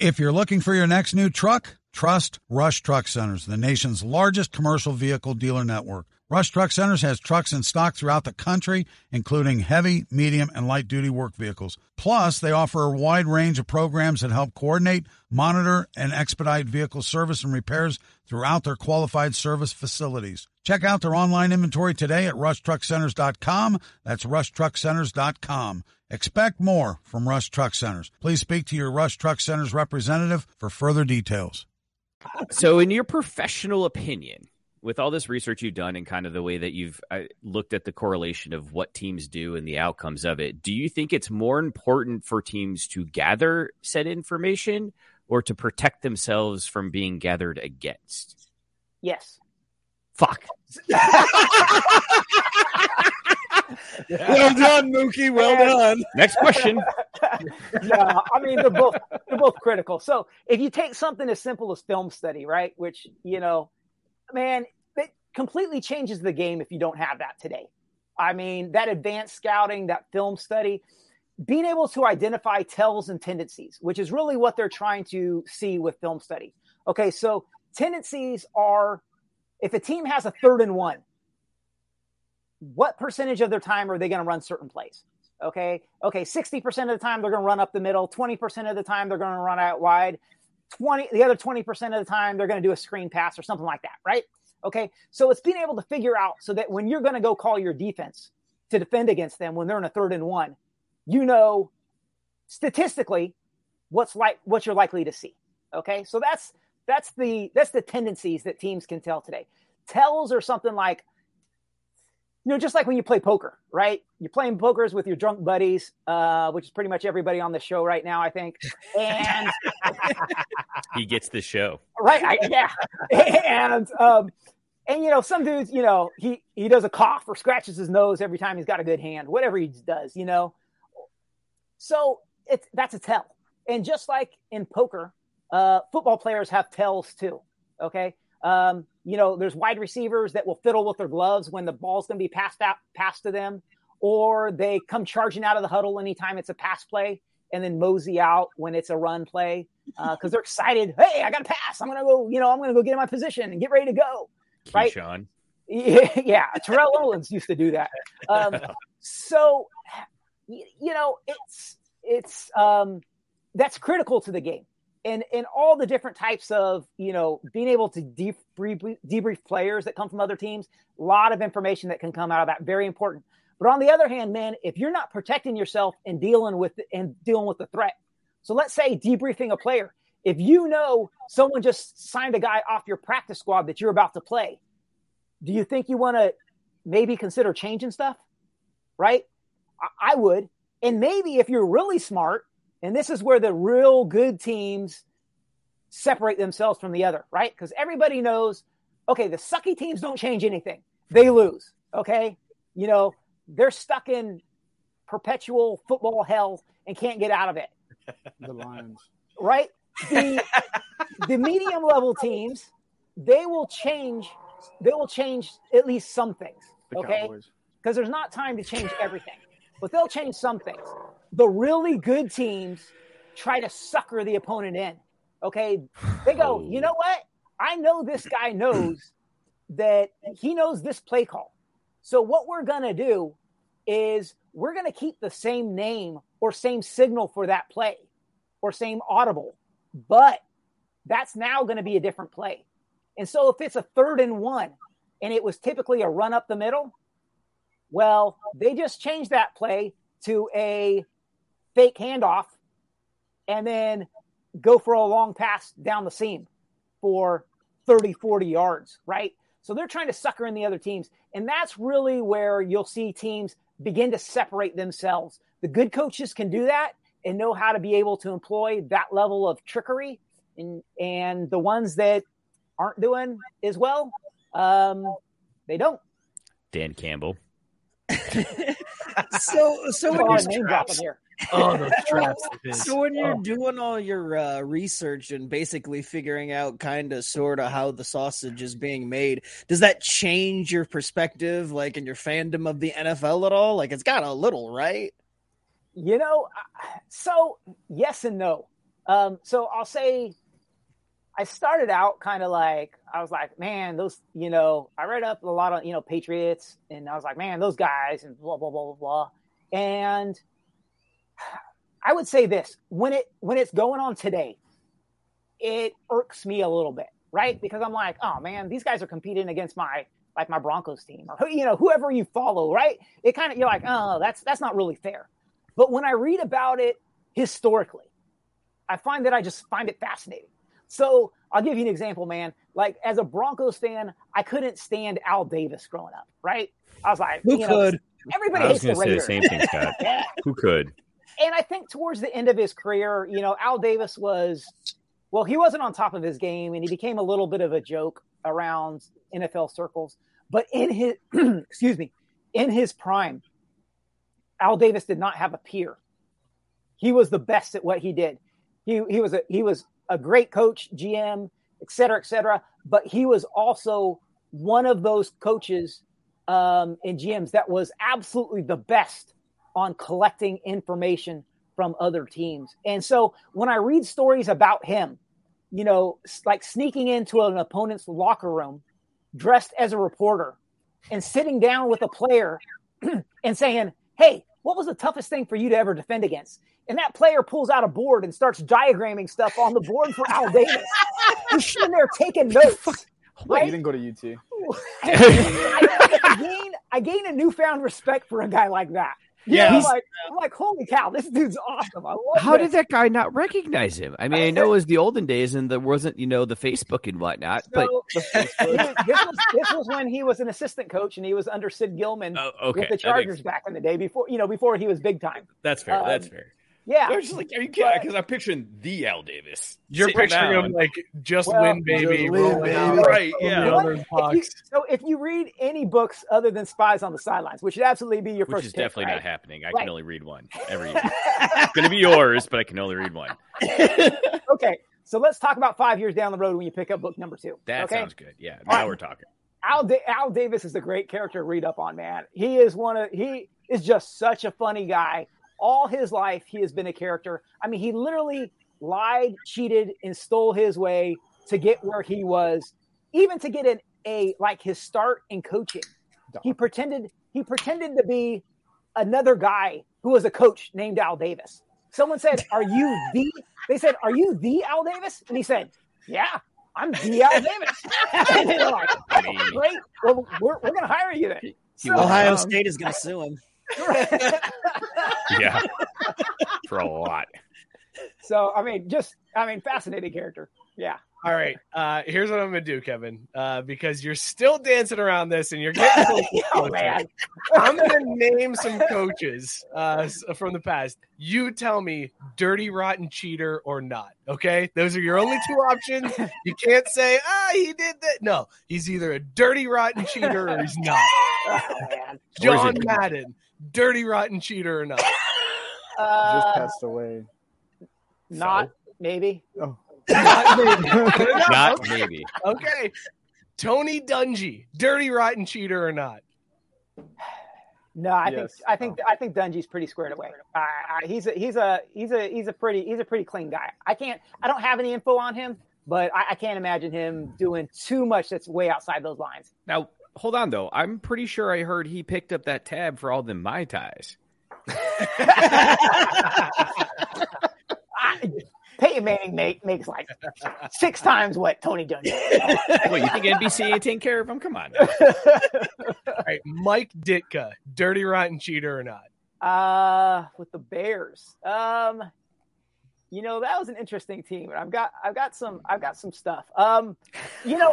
If you're looking for your next new truck, trust Rush Truck Centers, the nation's largest commercial vehicle dealer network. Rush Truck Centers has trucks in stock throughout the country, including heavy, medium, and light duty work vehicles. Plus, they offer a wide range of programs that help coordinate, monitor, and expedite vehicle service and repairs throughout their qualified service facilities. Check out their online inventory today at rushtruckcenters.com. That's rushtruckcenters.com. Expect more from Rush Truck Centers. Please speak to your Rush Truck Centers representative for further details. So, in your professional opinion, with all this research you've done and kind of the way that you've uh, looked at the correlation of what teams do and the outcomes of it, do you think it's more important for teams to gather said information or to protect themselves from being gathered against? Yes. Fuck. Well done, Mookie. Well done. Next question. yeah, I mean they're both they're both critical. So if you take something as simple as film study, right, which you know, man, it completely changes the game if you don't have that today. I mean, that advanced scouting, that film study, being able to identify tells and tendencies, which is really what they're trying to see with film study. Okay, so tendencies are if a team has a third and one, what percentage of their time are they going to run certain plays? Okay. Okay. 60% of the time they're going to run up the middle. 20% of the time they're going to run out wide. 20, the other 20% of the time they're going to do a screen pass or something like that. Right. Okay. So it's being able to figure out so that when you're going to go call your defense to defend against them when they're in a third and one, you know, statistically what's like, what you're likely to see. Okay. So that's, that's the, that's the tendencies that teams can tell today. Tells are something like, you know, just like when you play poker, right? You're playing pokers with your drunk buddies, uh, which is pretty much everybody on the show right now, I think. And he gets the show, right? I, yeah, and um, and you know, some dudes, you know, he he does a cough or scratches his nose every time he's got a good hand, whatever he does, you know. So it's that's a tell, and just like in poker, uh, football players have tells too. Okay, um, you know, there's wide receivers that will fiddle with their gloves when the ball's going to be passed out, passed to them, or they come charging out of the huddle anytime it's a pass play and then mosey out when it's a run play because uh, they're excited. Hey, I got a pass. I'm going to go, you know, I'm going to go get in my position and get ready to go. Right. Sean. Yeah, yeah. Terrell Owens used to do that. Um, so, you know, it's, it's, um, that's critical to the game and and all the different types of you know being able to debrief, debrief players that come from other teams a lot of information that can come out of that very important. But on the other hand man if you're not protecting yourself and dealing with and dealing with the threat so let's say debriefing a player if you know someone just signed a guy off your practice squad that you're about to play do you think you want to maybe consider changing stuff? Right? I, I would. And maybe if you're really smart and this is where the real good teams separate themselves from the other, right? Because everybody knows, okay, the sucky teams don't change anything. They lose. Okay. You know, they're stuck in perpetual football hell and can't get out of it. The Lions. Right? The the medium level teams, they will change, they will change at least some things. Okay. Because there's not time to change everything. But they'll change some things the really good teams try to sucker the opponent in. Okay. They go, you oh. know what? I know this guy knows that he knows this play call. So what we're going to do is we're going to keep the same name or same signal for that play or same audible, but that's now going to be a different play. And so if it's a third and one and it was typically a run up the middle, well, they just changed that play to a fake handoff and then go for a long pass down the seam for 30, 40 yards, right? So they're trying to sucker in the other teams. And that's really where you'll see teams begin to separate themselves. The good coaches can do that and know how to be able to employ that level of trickery. And, and the ones that aren't doing as well, um, they don't. Dan Campbell. so, so when you're dropping here. Oh, those traps. So when you're Oh. doing all your uh, research and basically figuring out kind of sort of how the sausage is being made, does that change your perspective, like in your fandom of the NFL at all? Like it's got a little, right? You know, so yes and no. Um, so I'll say, I started out kind of like I was like, man, those you know, I read up a lot on you know Patriots, and I was like, man, those guys, and blah blah blah blah blah, and I would say this when it when it's going on today, it irks me a little bit, right? Because I'm like, oh man, these guys are competing against my like my Broncos team or you know whoever you follow, right? It kind of you're like, oh, that's that's not really fair. But when I read about it historically, I find that I just find it fascinating. So I'll give you an example, man. Like as a Broncos fan, I couldn't stand Al Davis growing up, right? I was like, Who you know, could? everybody I was hates the going to say the Raiders. same thing, Scott. Yeah. Who could? And I think towards the end of his career, you know, Al Davis was, well, he wasn't on top of his game, and he became a little bit of a joke around NFL circles. But in his, excuse me, in his prime, Al Davis did not have a peer. He was the best at what he did. He he was a he was a great coach, GM, et cetera, et cetera. But he was also one of those coaches um, and GMs that was absolutely the best on collecting information from other teams. And so when I read stories about him, you know, like sneaking into an opponent's locker room dressed as a reporter and sitting down with a player and saying, Hey, what was the toughest thing for you to ever defend against? And that player pulls out a board and starts diagramming stuff on the board for Al Davis. He's sitting there taking notes. Wait, you didn't go to UT. I, I gain I gain a newfound respect for a guy like that. Yeah. I'm He's- like, I'm like, holy cow, this dude's awesome. I love How this. did that guy not recognize him? I mean, I know it was the olden days and there wasn't, you know, the Facebook and whatnot, but this, was, this was when he was an assistant coach and he was under Sid Gilman Oh, okay. with the That makes Chargers back in the day before you know before he was big time. that's fair. that's Um, fair. Yeah, I was just like, are you kidding? Because I'm picturing the Al Davis. You're picturing down. him like just Well, win, baby, Just win, baby. out Right, from yeah. the You know what? If you- so if you read any books other than Spies on the Sidelines, which would absolutely be your Which first is pick, definitely right? not happening. I Right. can only read one every year. it's going to be yours, but I can only read one. okay, so let's talk about five years down the road when you pick up book number two. That okay? sounds good. Yeah, now right. we're talking. Al, da- Al Davis is a great character to read up on, man. He is one of he is just such a funny guy. All his life, he has been a character. I mean, he literally lied, cheated, and stole his way to get where he was, even to get an a like his start in coaching. He pretended he pretended to be another guy who was a coach named Al Davis. Someone said, "Are you the?" They said, "Are you the Al Davis?" And he said, "Yeah, I'm the Al Davis." and they're like, "Great, well, we're, we're going to hire you then." So, Ohio um, State is going to sue him. Yeah, for a lot. so I mean, just I mean, fascinating character. Yeah. All right. Uh, here's what I'm gonna do, Kevin. Uh, because you're still dancing around this and you're getting close to Oh, man. I'm gonna name some coaches uh, from the past. You tell me, dirty, rotten cheater or not. Okay, those are your only two options. You can't say, ah, he did that. No, he's either a dirty, rotten cheater or he's not. Oh, man. John Madden, dirty, rotten cheater or not. Uh, Just passed away. not maybe. Oh. Not maybe. Not Okay. maybe. Okay. Tony Dungy, dirty, rotten cheater or not? No, I Yes. think I think I think Dungy's pretty squared away. I, I, he's a he's a he's a he's a pretty he's a pretty clean guy. I can't I don't have any info on him, but I, I can't imagine him doing too much that's way outside those lines. Now, hold on though. I'm pretty sure I heard he picked up that tab for all the mai tais. I, Peyton Manning make, makes like six times what Tony Dungy. What you think NBC ain't taking care of him? Come on. All right. Mike Ditka, dirty, rotten cheater or not? Uh, with the Bears. Um, you know that was an interesting team, and I've got I've got some I've got some stuff. Um, you know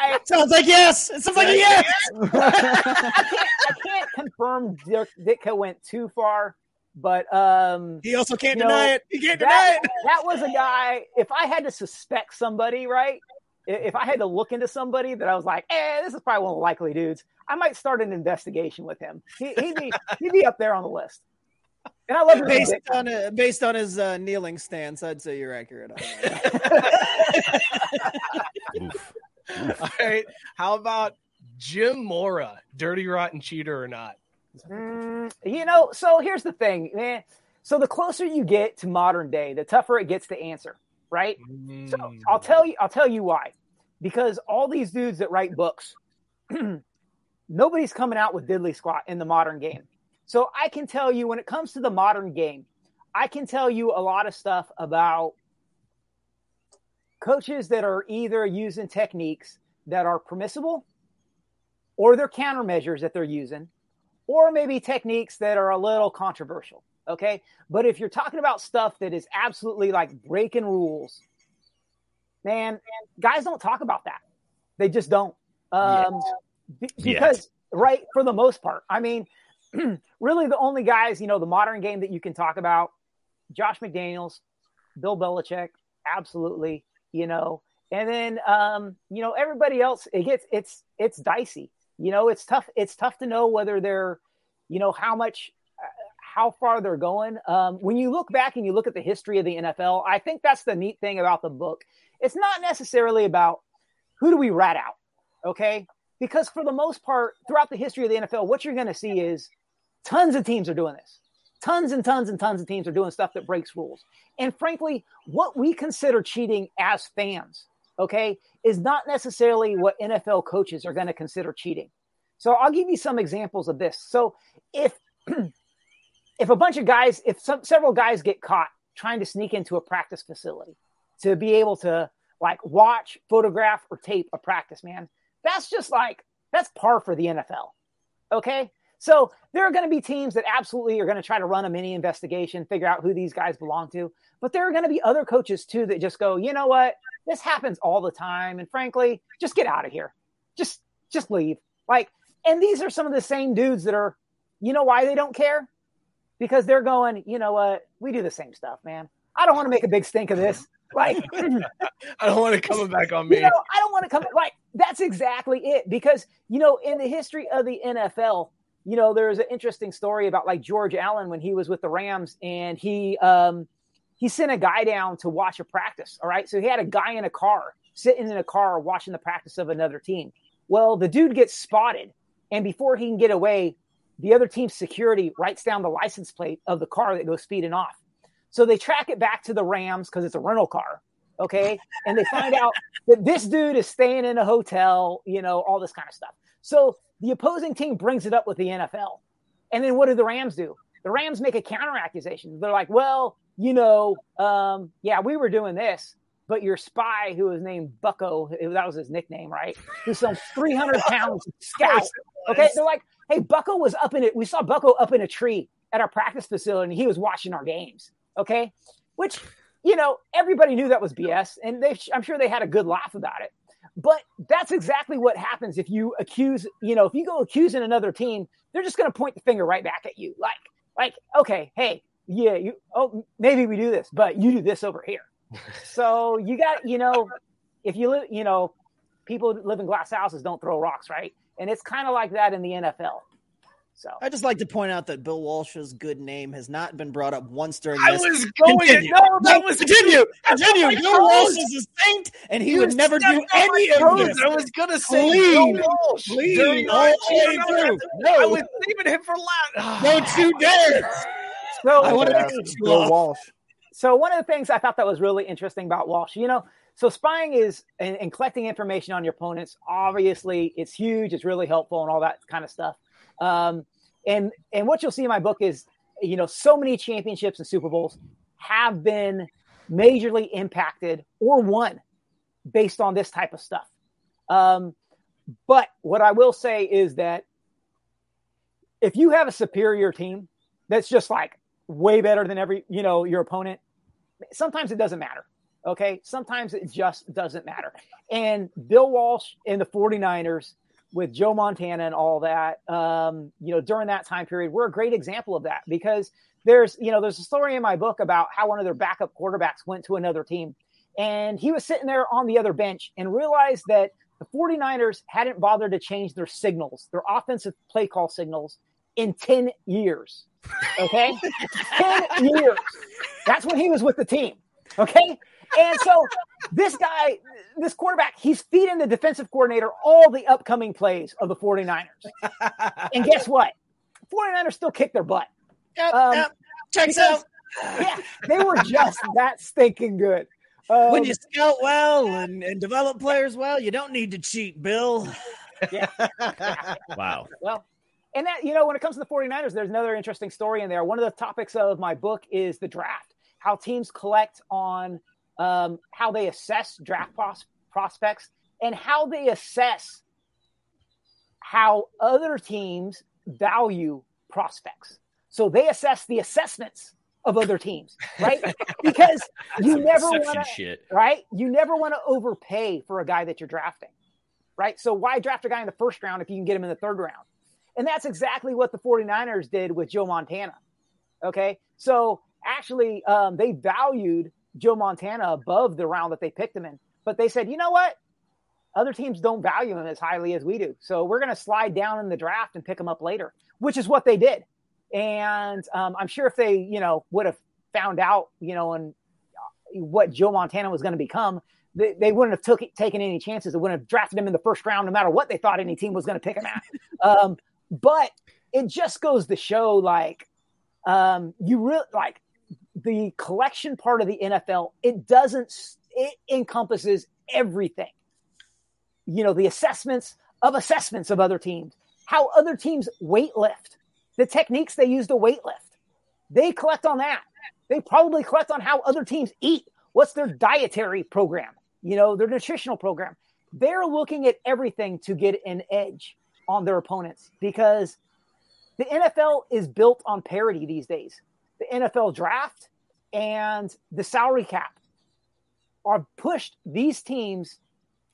I, I Sounds like yes. It sounds like a yes. I can't I can't confirm Dirk Ditka went too far, but um, He also can't you know, deny it. He can't deny it. that was a guy. If I had to suspect somebody, right? If I had to look into somebody that I was like, eh, this is probably one of the likely dudes, I might start an investigation with him. He, he'd be he'd be up there on the list. And I love Based on uh, based on his uh, kneeling stance, I'd say you're accurate. On that. All right. How about Jim Mora, dirty, rotten cheater or not? Mm, you know, so here's the thing, man. So the closer you get to modern day, the tougher it gets to answer. right? So I'll tell you, I'll tell you why. Because all these dudes that write books, nobody's coming out with diddly squat in the modern game. So I can tell you when it comes to the modern game, I can tell you a lot of stuff about coaches that are either using techniques that are permissible or they're countermeasures that they're using or maybe techniques that are a little controversial. Okay. But if you're talking about stuff that is absolutely like breaking rules, man, guys don't talk about that. They just don't. Um, be- because, right, for the most part, I mean, really the only guys, you know, the modern game that you can talk about, Josh McDaniels, Bill Belichick, absolutely, you know, and then, um, you know, everybody else, it gets, it's, it's dicey. You know, it's tough. It's tough to know whether they're, you know, how much, uh, how far they're going. Um, when you look back and you look at the history of the NFL, I think that's the neat thing about the book. It's not necessarily about who do we rat out, okay? Because for the most part, throughout the history of the NFL, what you're going to see is tons of teams are doing this. Tons and tons and tons of teams are doing stuff that breaks rules. And frankly, what we consider cheating as fans, okay, is not necessarily what NFL coaches are going to consider cheating. So I'll give you some examples of this. So if if a bunch of guys, if some several guys get caught trying to sneak into a practice facility to be able to like watch, photograph, or tape a practice, man, that's just like that's par for the NFL. Okay. So there are going to be teams that absolutely are going to try to run a mini investigation, figure out who these guys belong to. But there are going to be other coaches too that just go, you know what? This happens all the time. And frankly, just get out of here. Just, just leave. Like, and these are some of the same dudes that are, you know why they don't care? Because they're going, you know what? We do the same stuff, man. I don't want to make a big stink of this. Like, I don't want to come back on me. you know, I don't want to come like that's exactly it. Because you know, in the history of the NFL, you know, there's an interesting story about like George Allen when he was with the Rams and he um he sent a guy down to watch a practice. All right. So he had a guy in a car sitting in a car watching the practice of another team. Well, the dude gets spotted, and before he can get away, the other team's security writes down the license plate of the car that goes speeding off. So they track it back to the Rams because it's a rental car. Okay. And they find out that this dude is staying in a hotel, you know, all this kind of stuff. So the opposing team brings it up with the NFL. And then what do the Rams do? The Rams make a counter accusation. They're like, well, you know, um, yeah, we were doing this, but your spy, who was named Bucko, that was his nickname, right? Who's some 300 pounds scout. Okay. They're like, hey, Bucko was up in it. We saw Bucko up in a tree at our practice facility and he was watching our games. Okay. Which, you know, everybody knew that was BS and they, I'm sure they had a good laugh about it. But that's exactly what happens if you accuse, you know, if you go accusing another team, they're just going to point the finger right back at you. Like, like, okay, hey, yeah, you, oh, maybe we do this, but you do this over here. so you got, you know, if you live, you know, people live in glass houses don't throw rocks, right? And it's kind of like that in the NFL. So I just like to point out that Bill Walsh's good name has not been brought up once during this. I was going to Continue. no, that was continue, continue. on my Bill Walsh is a saint, and he You would never do any of toes. this. I was gonna say Lean, Bill Walsh. lean during all our the way team. through. I No. was leaving him for last. Don't you dare! So I want to Yeah, Bill. Walsh. So one of the things I thought that was really interesting about Walsh, you know, so spying is and, and collecting information on your opponents. Obviously, it's huge. It's really helpful and all that kind of stuff. Um, and and what you'll see in my book is, you know, so many championships and Super Bowls have been majorly impacted or won based on this type of stuff. Um, but what I will say is that if you have a superior team that's just like way better than every, you know, your opponent, sometimes it doesn't matter. Okay. Sometimes it just doesn't matter. And Bill Walsh and the 49ers with Joe Montana and all that, um, you know, during that time period, we're a great example of that because there's, you know, there's a story in my book about how one of their backup quarterbacks went to another team and he was sitting there on the other bench and realized that the 49ers hadn't bothered to change their signals, their offensive play call signals in 10 years. Okay. 10 years. That's when he was with the team. Okay. And so this guy, this quarterback, he's feeding the defensive coordinator all the upcoming plays of the 49ers. and guess what? 49ers still kick their butt. Yep, Um, yep. Checks because- out. Yeah, they were just that stinking good. when Um, you scout well and, and develop players well, you don't need to cheat, Bill. Yeah. Wow. Well, and that, you know, when it comes to the 49ers, there's another interesting story in there. One of the topics of my book is the draft, how teams collect on um, how they assess draft pros- prospects and how they assess how other teams value prospects. So they assess the assessments of other teams, right? Because you never want to, right? You never want to overpay for a guy that you're drafting, right? So why draft a guy in the first round if you can get him in the third round? And that's exactly what the 49ers did with Joe Montana. Okay. So actually, um, they valued Joe Montana above the round that they picked him in. But they said, you know what? Other teams don't value him as highly as we do. So we're going to slide down in the draft and pick him up later, which is what they did. And um, I'm sure if they, you know, would have found out, you know, and what Joe Montana was going to become, they, they wouldn't have took taken any chances. They wouldn't have drafted him in the first round, no matter what they thought any team was going to pick him at. um, but it just goes to show, like, um, you really like the collection part of the NFL. It doesn't. It encompasses everything. You know, the assessments of assessments of other teams, how other teams weight lift, the techniques they use to weight lift. They collect on that. They probably collect on how other teams eat. What's their dietary program? You know, their nutritional program. They're looking at everything to get an edge on their opponents because the NFL is built on parity these days. The NFL draft and the salary cap are pushed these teams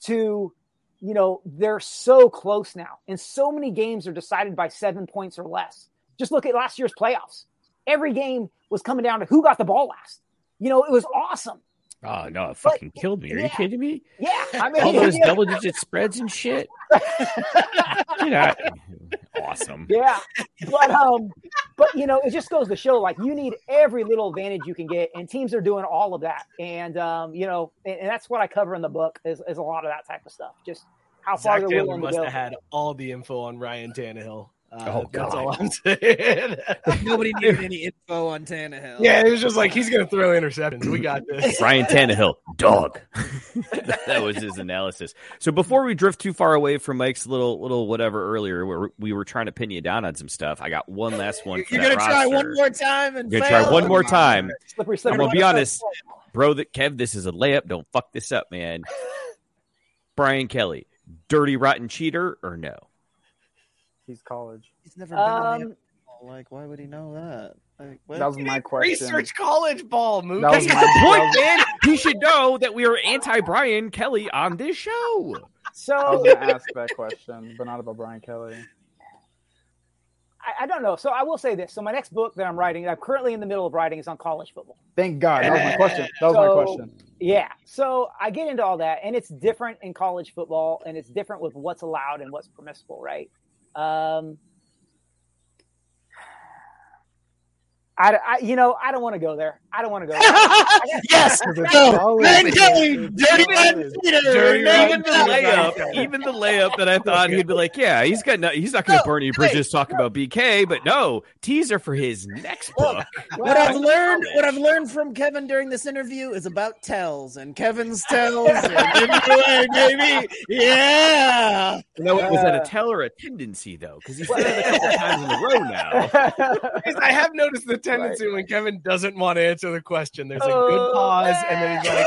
to, you know, they're so close now. And so many games are decided by seven points or less. Just look at last year's playoffs. Every game was coming down to who got the ball last. You know, it was awesome. Oh no, it fucking killed me. Are you kidding me? Yeah, I mean, All those yeah. double digit spreads and shit. Get out. Awesome. Yeah, but um, but you know, it just goes to show like you need every little advantage you can get, and teams are doing all of that. And um, you know, and, and that's what I cover in the book is, is a lot of that type of stuff. Just how far Zach they're Taylor willing to must go. have had all the info on Ryan Tannehill. Uh, Oh, that's God. all I'm saying. Nobody needed any info on Tannehill. yeah, it was just like he's gonna throw interceptions. We got this. Ryan Tannehill, dog. that was his analysis. So before we drift too far away from Mike's little little whatever earlier, where we were trying to pin you down on some stuff, I got one last one. For You're that gonna try one more time and You're gonna fail? try one more time. Slippery, I'm gonna be honest, bro. That Kev, this is a layup. Don't fuck this up, man. Brian Kelly, dirty rotten cheater or no? He's college. He's never been in Um, the NFL. Like, why would he know that? Like, what? That was my question. Research college ball, Mook. That was That's my- the that point, was- man. He should know that we are anti Brian Kelly on this show. So I was gonna ask that question, but not about Brian Kelly. I, I don't know. So I will say this. So my next book that I'm writing, I'm currently in the middle of writing, is on college football. Thank God. That was my question. That was So- my question. Yeah. So I get into all that, and it's different in college football, and it's different with what's allowed and what's permissible, right? Um, I, I you know, I don't want to go there. I don't want to go. There. yes, no, Ryan Kelly, dirty rotten cheater. Even the layup, even the layup that I thought he'd be like, yeah, he's got no, he's not going to burn any bridges talking about BK, but no teaser for his next book. What I've learned, what I've learned from Kevin during this interview is about tells, and Kevin's tells are giving away, baby. Yeah. You know, was that a uh. tell or a tendency though? Because he's said it a couple times in a row now. I have noticed the tendency when Kevin doesn't want to answer the question. There's a good pause, and then he's like,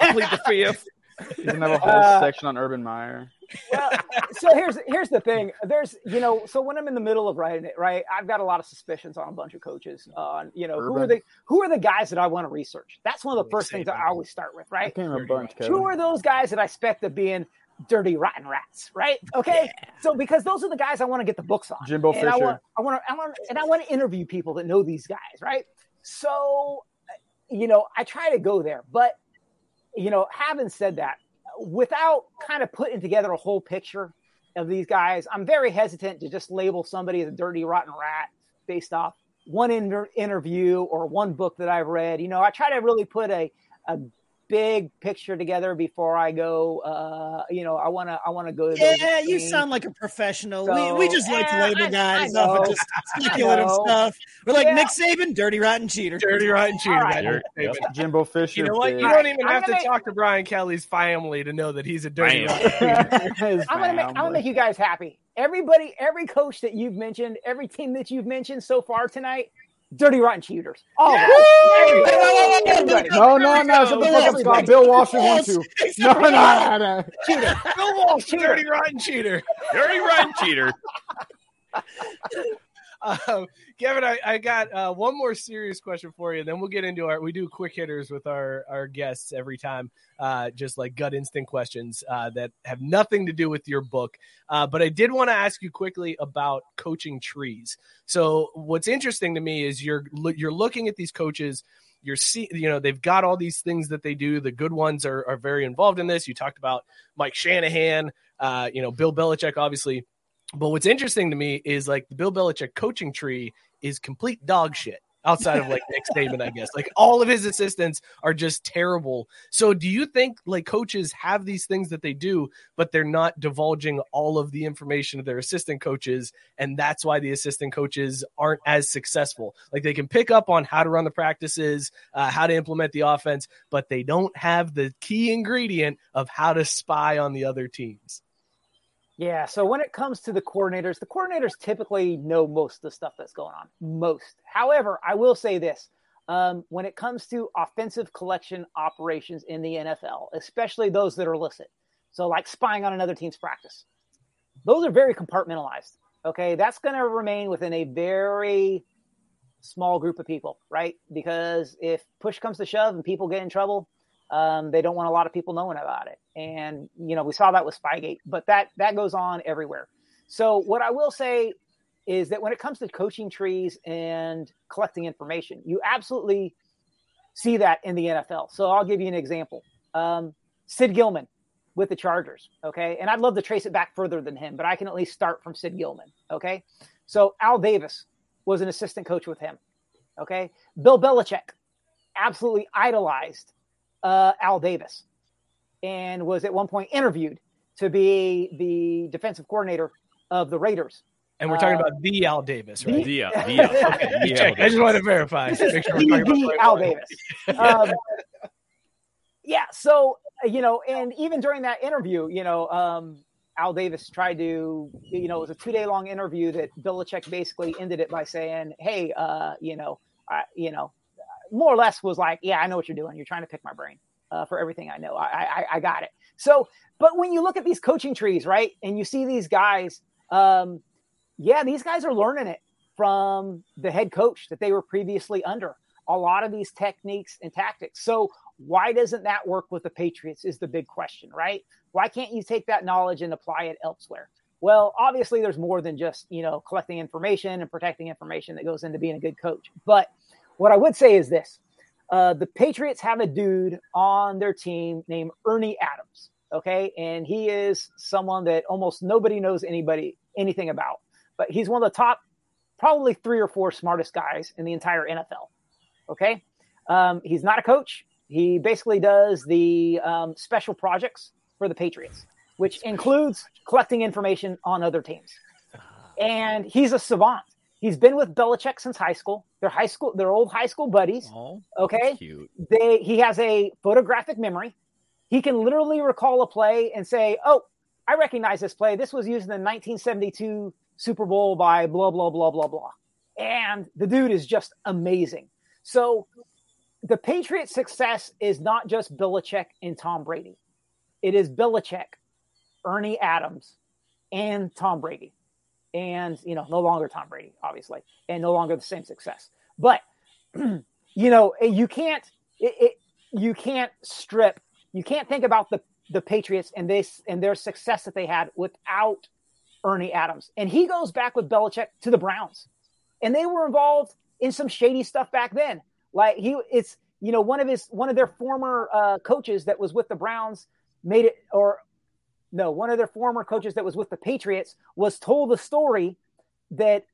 Complete the fifth. He didn't have a whole Uh, section on Urban Meyer. well, so here's here's the thing. There's you know, so when I'm in the middle of writing it, right, I've got a lot of suspicions on a bunch of coaches. On you know, who are the who are the guys that I want to research? That's one of the first things that I always start with, I right? came a bunch, Kevin. Who are those guys that I expect to be being dirty rotten rats, right? Okay, so because those are the guys I want to get the books on. Jimbo and I Fisher. want, I want to, I want, and I want to interview people that know these guys, right? So, uh, you know, I try to go there, but you know, having said that, without kind of putting together a whole picture of these guys, I'm very hesitant to just label somebody as a dirty, rotten rat based off one inter- interview or one book that I've read. You know, I try to really put a, a big picture together before I go. Uh, you know, I want to I want to go. To Yeah, those you things. sound like a professional. we, So, we just like to yeah, label guys off of just speculative stuff. We're like Yeah. Nick Saban, dirty rotten cheater. Dirty rotten cheater. All right. man. Yep. Jimbo Fisher. You know what? You bitch. don't even I'm have to gonna- talk to Brian Kelly's family to know that he's a dirty Bam. rotten cheater. I'm gonna make I'm gonna make you guys happy. Everybody, every coach that you've mentioned, every team that you've mentioned so far tonight, dirty rotten cheaters. All of them. Everybody. Everybody. No, no, no. Shut the fuck up, Scott. Bill Walsh is one too. No, no, no, no. Cheater. Bill Walsh, dirty rotten cheater. Dirty rotten cheater. Um, Kevin, I, I got uh, one more serious question for you. And then we'll get into our. We do quick hitters with our our guests every time, uh, just like gut instinct questions uh, that have nothing to do with your book. Uh, but I did want to ask you quickly about coaching trees. So what's interesting to me is you're you're looking at these coaches. You're see, you know, they've got all these things that they do. The good ones are are very involved in this. You talked about Mike Shanahan, uh, you know, Bill Belichick, obviously. But what's interesting to me is like the Bill Belichick coaching tree is complete dog shit outside of like Nick Saban, I guess. Like all of his assistants are just terrible. So do you think like coaches have these things that they do, but they're not divulging all of the information to their assistant coaches, and that's why the assistant coaches aren't as successful? Like they can pick up on how to run the practices, uh, how to implement the offense, but they don't have the key ingredient of how to spy on the other teams. Yeah. So when it comes to the coordinators, the coordinators typically know most of the stuff that's going on. Most. However, I will say this. Um, when it comes to offensive collection operations in the NFL, especially those that are illicit, so like spying on another team's practice, those are very compartmentalized. Okay. That's going to remain within a very small group of people, right? Because if push comes to shove and people get in trouble, um, they don't want a lot of people knowing about it. And you know, we saw that with Spygate, but that that goes on everywhere. So what I will say is that when it comes to coaching trees and collecting information, you absolutely see that in the NFL. So I'll give you an example. Um, Sid Gilman with the Chargers. Okay. And I'd love to trace it back further than him, but I can at least start from Sid Gilman. Okay. So Al Davis was an assistant coach with him. Okay. Bill Belichick absolutely idolized uh, Al Davis and was at one point interviewed to be the defensive coordinator of the Raiders. And we're talking Uh, about the Al Davis, right? The, uh, the, uh, Okay, the check. Al I just Davis. want to verify. Make sure we're talking about the, the Al one. Davis. Um, yeah. So uh, you know, and even during that interview, you know, um, Al Davis tried to, you know, it was a two day long interview that Belichick basically ended it by saying, "Hey, uh, you know, I, you know, more or less was like, yeah, I know what you're doing. You're trying to pick my brain uh, for everything I know. I, I, I got it. So, but when you look at these coaching trees, right, and you see these guys, um, yeah, these guys are learning it from the head coach that they were previously under. A lot of these techniques and tactics. So, why doesn't that work with the Patriots? Is the big question, right? Why can't you take that knowledge and apply it elsewhere? Well, obviously, there's more than just you know collecting information and protecting information that goes into being a good coach. But what I would say is this: uh, the Patriots have a dude on their team named Ernie Adams. Okay, and he is someone that almost nobody knows anybody anything about, but he's one of the top, probably three or four smartest guys in the entire NFL. Okay, um, he's not a coach. He basically does the um, special projects for the Patriots, which includes collecting information on other teams. And he's a savant. He's been with Belichick since high school. They're high school, they're old high school buddies. Oh, okay. Cute. They he has a photographic memory. He can literally recall a play and say, "Oh, I recognize this play. This was used in the 1972 Super Bowl by blah blah blah blah blah." And the dude is just amazing. So the Patriots' success is not just Belichick and Tom Brady. It is Belichick, Ernie Adams, and Tom Brady. And, you know, no longer Tom Brady, obviously, and no longer the same success. But, you know, you can't, it, it, you can't strip, you can't think about the, the Patriots and this and their success that they had without Ernie Adams. And he goes back with Belichick to the Browns. And they were involved in some shady stuff back then. Like he, it's you know one of his one of their former uh, coaches that was with the Browns made it, or no, one of their former coaches that was with the Patriots was told the story that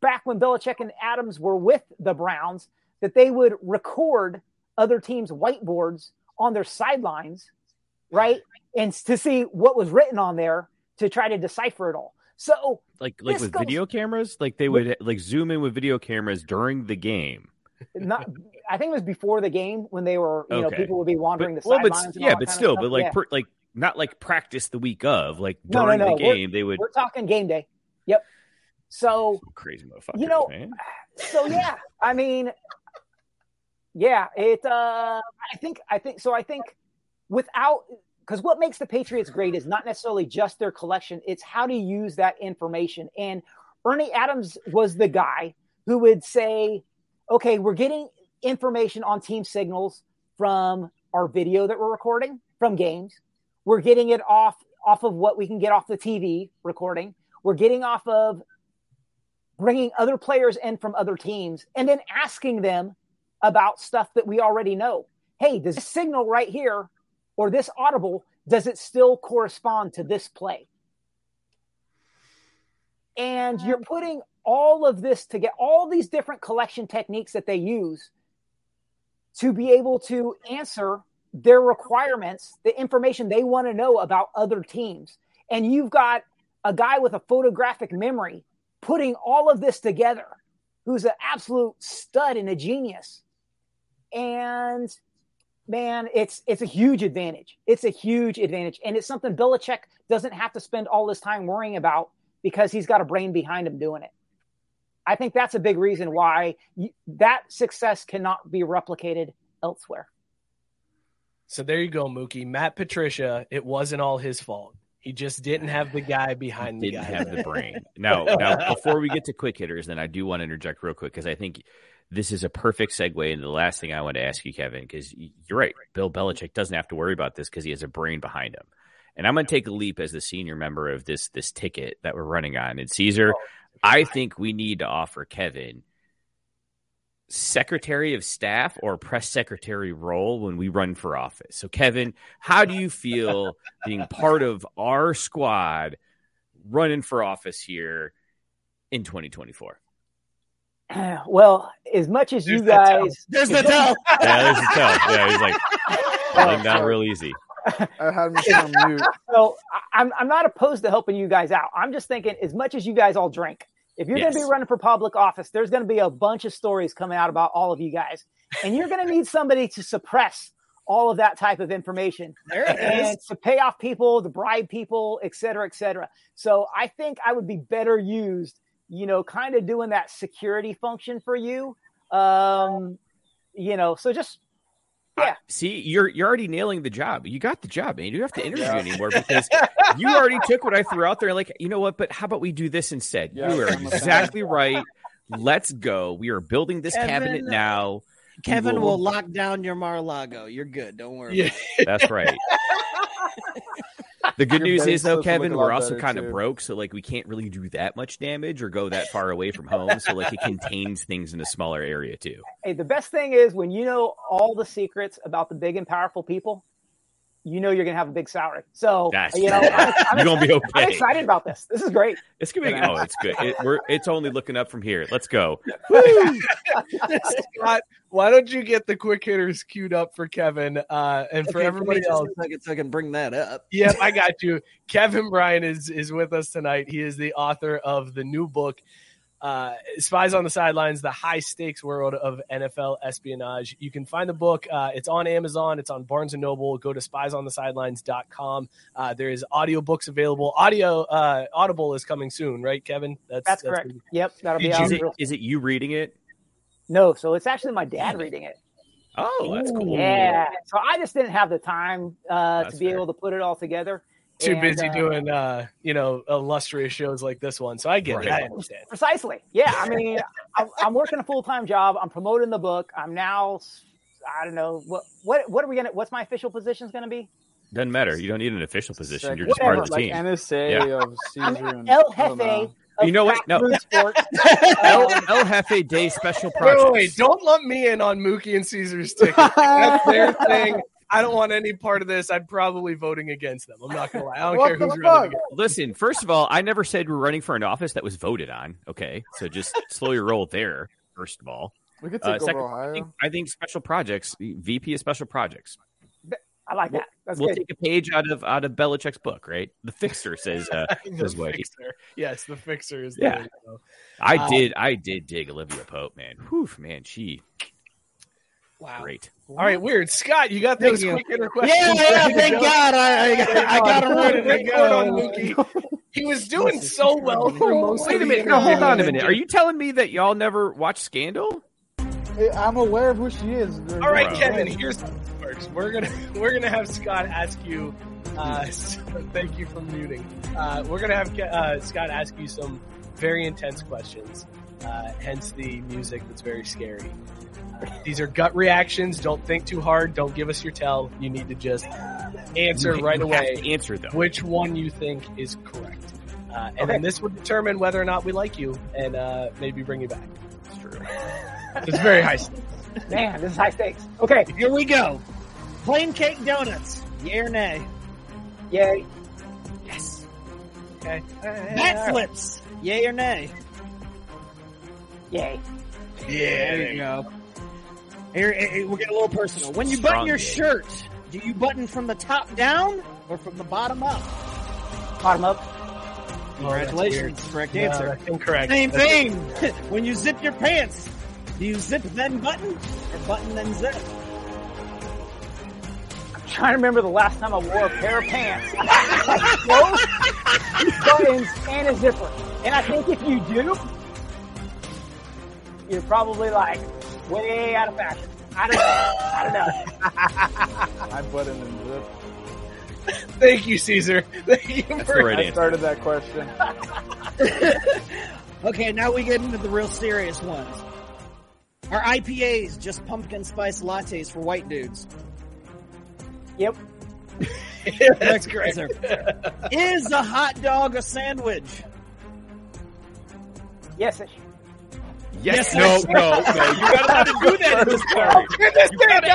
back when Belichick and Adams were with the Browns, that they would record other teams' whiteboards on their sidelines, right? And to see what was written on there to try to decipher it all. So Like like with goes- video cameras, like they would like zoom in with video cameras during the game. not I think it was before the game when they were, you know, people would be wandering But- the well, sidelines. and yeah, but still, but like Yeah. per, like not like practice the week of, like no, no, during no. the We're- game they would We're talking game day. Yep. So crazy motherfuckers, you know, man. so yeah, I mean, yeah, it. uh I think, I think, so. I think without because what makes the Patriots great is not necessarily just their collection; it's how to use that information. And Ernie Adams was the guy who would say, "Okay, we're getting information on team signals from our video that we're recording from games. We're getting it off off of what we can get off the TV recording. We're getting off of bringing other players in from other teams and then asking them about stuff that we already know. Hey, does this signal right here or this audible, does it still correspond to this play? And you're putting all of this to get all these different collection techniques that they use to be able to answer their requirements, the information they want to know about other teams. And you've got a guy with a photographic memory putting all of this together who's an absolute stud and a genius. And man, it's it's a huge advantage. It's a huge advantage. And it's something Belichick doesn't have to spend all his time worrying about because he's got a brain behind him doing it. I think that's a big reason why that success cannot be replicated elsewhere. So there you go, Mookie. Matt Patricia, it wasn't all his fault. He just didn't have the guy behind the guy. didn't guy. have the brain. Now, now before we get to quick hitters, then I do want to interject real quick because I think this is a perfect segue into the last thing I want to ask you, Kevin, because you're right. Bill Belichick doesn't have to worry about this because he has a brain behind him. And I'm going to take a leap as the senior member of this this ticket that we're running on. And Caesar, oh, I think we need to offer Kevin secretary of staff or press secretary role when we run for office. So, Kevin, how do you feel being part of our squad running for office here in 2024? Well, as much as you guys, There's the tell. Yeah, there's the tell. Yeah, he's like laying down real easy. I had me on mute. So I'm I'm not opposed to helping you guys out. I'm just thinking, as much as you guys all drink, if you're going to be running for public office, there's going to be a bunch of stories coming out about all of you guys, and you're going to need somebody to suppress all of that type of information There it and is. to pay off people, to bribe people, et cetera, et cetera. So I think I would be better used, you know, kind of doing that security function for you. Um, you know, so just yeah. See, you're you're already nailing the job. You got the job, man. You don't have to interview anymore because you already took what I threw out there. Like, you know what? But how about we do this instead? Yeah, you are I'm a fan. exactly right. Let's go. We are building this Kevin, cabinet now. We Kevin will lock down your Mar-a-Lago. You're good. Don't worry. Yeah. That's right. The good news is though, Kevin, we're also kind of broke, so like we can't really do that much damage or go that far away from home. So like it contains things in a smaller area too. Hey, the best thing is when you know all the secrets about the big and powerful people, you know you're going to have a big salary. So, That's you know. I'm, I'm You're gonna be excited- I'm excited about this. This is great. It's gonna be oh, it's good. It, we're it's only looking up from here. Let's go. Scott, why don't you get the quick hitters queued up for Kevin uh, and for everybody me just else? a second so I can bring that up. Yep, I got you. Kevin Bryant is is with us tonight. He is the author of the new book, uh, "Spies on the Sidelines: The High Stakes World of NFL Espionage." You can find the book. Uh, it's on Amazon. It's on Barnes and Noble. Go to spiesonthesidelines.com. Uh, there is audiobooks available. Audio uh, Audible is coming soon, right, Kevin? That's, correct. Yep, that'll be Is out. it, real- it you reading it? No, so it's actually my dad reading it. Oh, that's cool. Yeah. So I just didn't have the time uh, to be fair. able to put it all together. Too And, busy uh, doing, uh, you know, illustrious shows like this one. So I get it. I understand. Precisely. Yeah. I mean, I'm, I'm working a full time job. I'm promoting the book. I'm now, I don't know what what what are we gonna? What's my official position is going to be? Doesn't matter. You don't need an official position. You're Second- just part of the like team. NSA Yeah. of I'm Caesar and El I don't. Jefe. You know what? No. Backroom Sports. El, El Jefe Day Special Wait, Project. wait, wait, don't lump me in on Mookie and Caesar's ticket. That's their thing. I don't want any part of this. I'm probably voting against them. I'm not gonna lie. I don't care who's running. Listen, first of all, I never said we're running for an office that was voted on. Okay, so just slow your roll there. First of all, We could Uh, take second, over I think, Ohio. I think special projects, VP of special projects. I like that. That's we'll good. take a page out of out of Belichick's book, right? The Fixer says uh, the says Whitey. fixer. Yes, the fixer is. Yeah. the logo. I Uh, did I did dig Olivia Pope, man. Whew, man, she Wow. great. All right, weird. Scott, you got Thank those you. quick hitter questions. Yeah, yeah, thank? God. I, I, I got him ready to Great on go. Mookie. He was doing so well for most Wait of a the minute, no, hold on a minute. Are you telling me that y'all never watched Scandal? I'm aware of who she is. All right, Bro. Kevin. Here's how this works. We're gonna we're gonna have Scott ask you. Uh, thank you for muting. Uh, we're gonna have uh, Scott ask you some very intense questions. Uh, hence the music that's very scary. Uh, these are gut reactions. Don't think too hard. Don't give us your tell. You need to just answer You right have away. to answer them. Which one you think is correct, uh, and then this would determine whether or not we like you and uh, maybe bring you back. It's true. It's very high stakes. Man, this is high stakes. Okay, Here we go. Plain cake donuts. Yay or nay? yay. Yes. Okay. Bat flips. Yay or nay? Yay. Yeah, there you go. Here, we'll get a little personal. When you Strong button your yay. shirt, do you button from the top down or from the bottom up? Bottom up. Congratulations. Correct No, answer. that's incorrect. Same That's- thing. when you zip your pants, do you zip then button or button then zip? I'm trying to remember the last time I wore a pair of pants. Clothes, buttons, and a zipper. And I think if you do, you're probably like way out of fashion. I don't know. I don't know. I button and zip. Thank you, Caesar. Thank you That's for the right I answer. started that question. Okay, now we get into the real serious ones. Are IPAs just pumpkin spice lattes for white dudes? Yep. That's great. Answer. Is a hot dog a sandwich? Yes. It, Yes, Yes, no, I- no, no. You gotta let him do that in this story. You gotta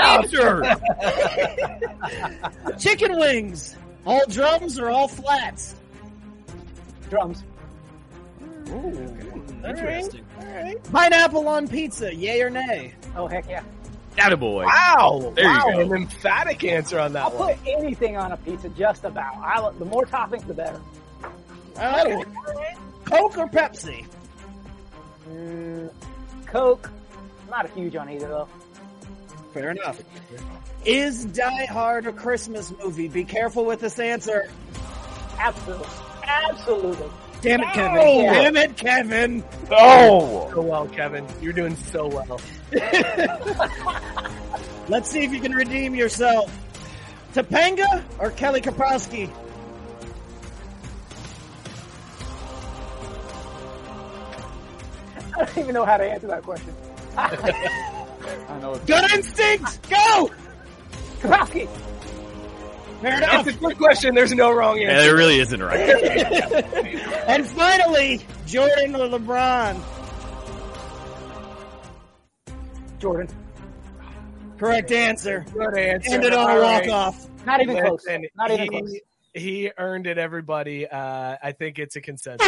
answer. Chicken wings. All drums or all flats? drums. Ooh, Interesting. All right. Pineapple on pizza, yay or nay? Oh heck yeah. Attaboy. Wow. There you wow. go. An emphatic answer on that I'll that one. put anything on a pizza, just about. I, lo- the more toppings, the better. Oh. Coke or Pepsi? Mm, Coke. Not a huge on either though. Fair enough. Is Die Hard a Christmas movie? Be careful with this answer. Absolutely. Absolutely. Damn it, Kevin. No. Damn it, Kevin. Oh. So well, Kevin. You're doing so well. Let's see if you can redeem yourself. Topanga or Kelly Kapowski? I don't even know how to answer that question. I know it's Good instinct. Go. Kapowski. Fair enough. It's a good question. There's no wrong Yeah, answer. there really isn't a right. and finally, Jordan or LeBron? Jordan. Correct answer. Good answer. Ended on a All walk right. off. Not even close. Listen, Not even he, close. He earned it, everybody. Uh, I think it's a consensus.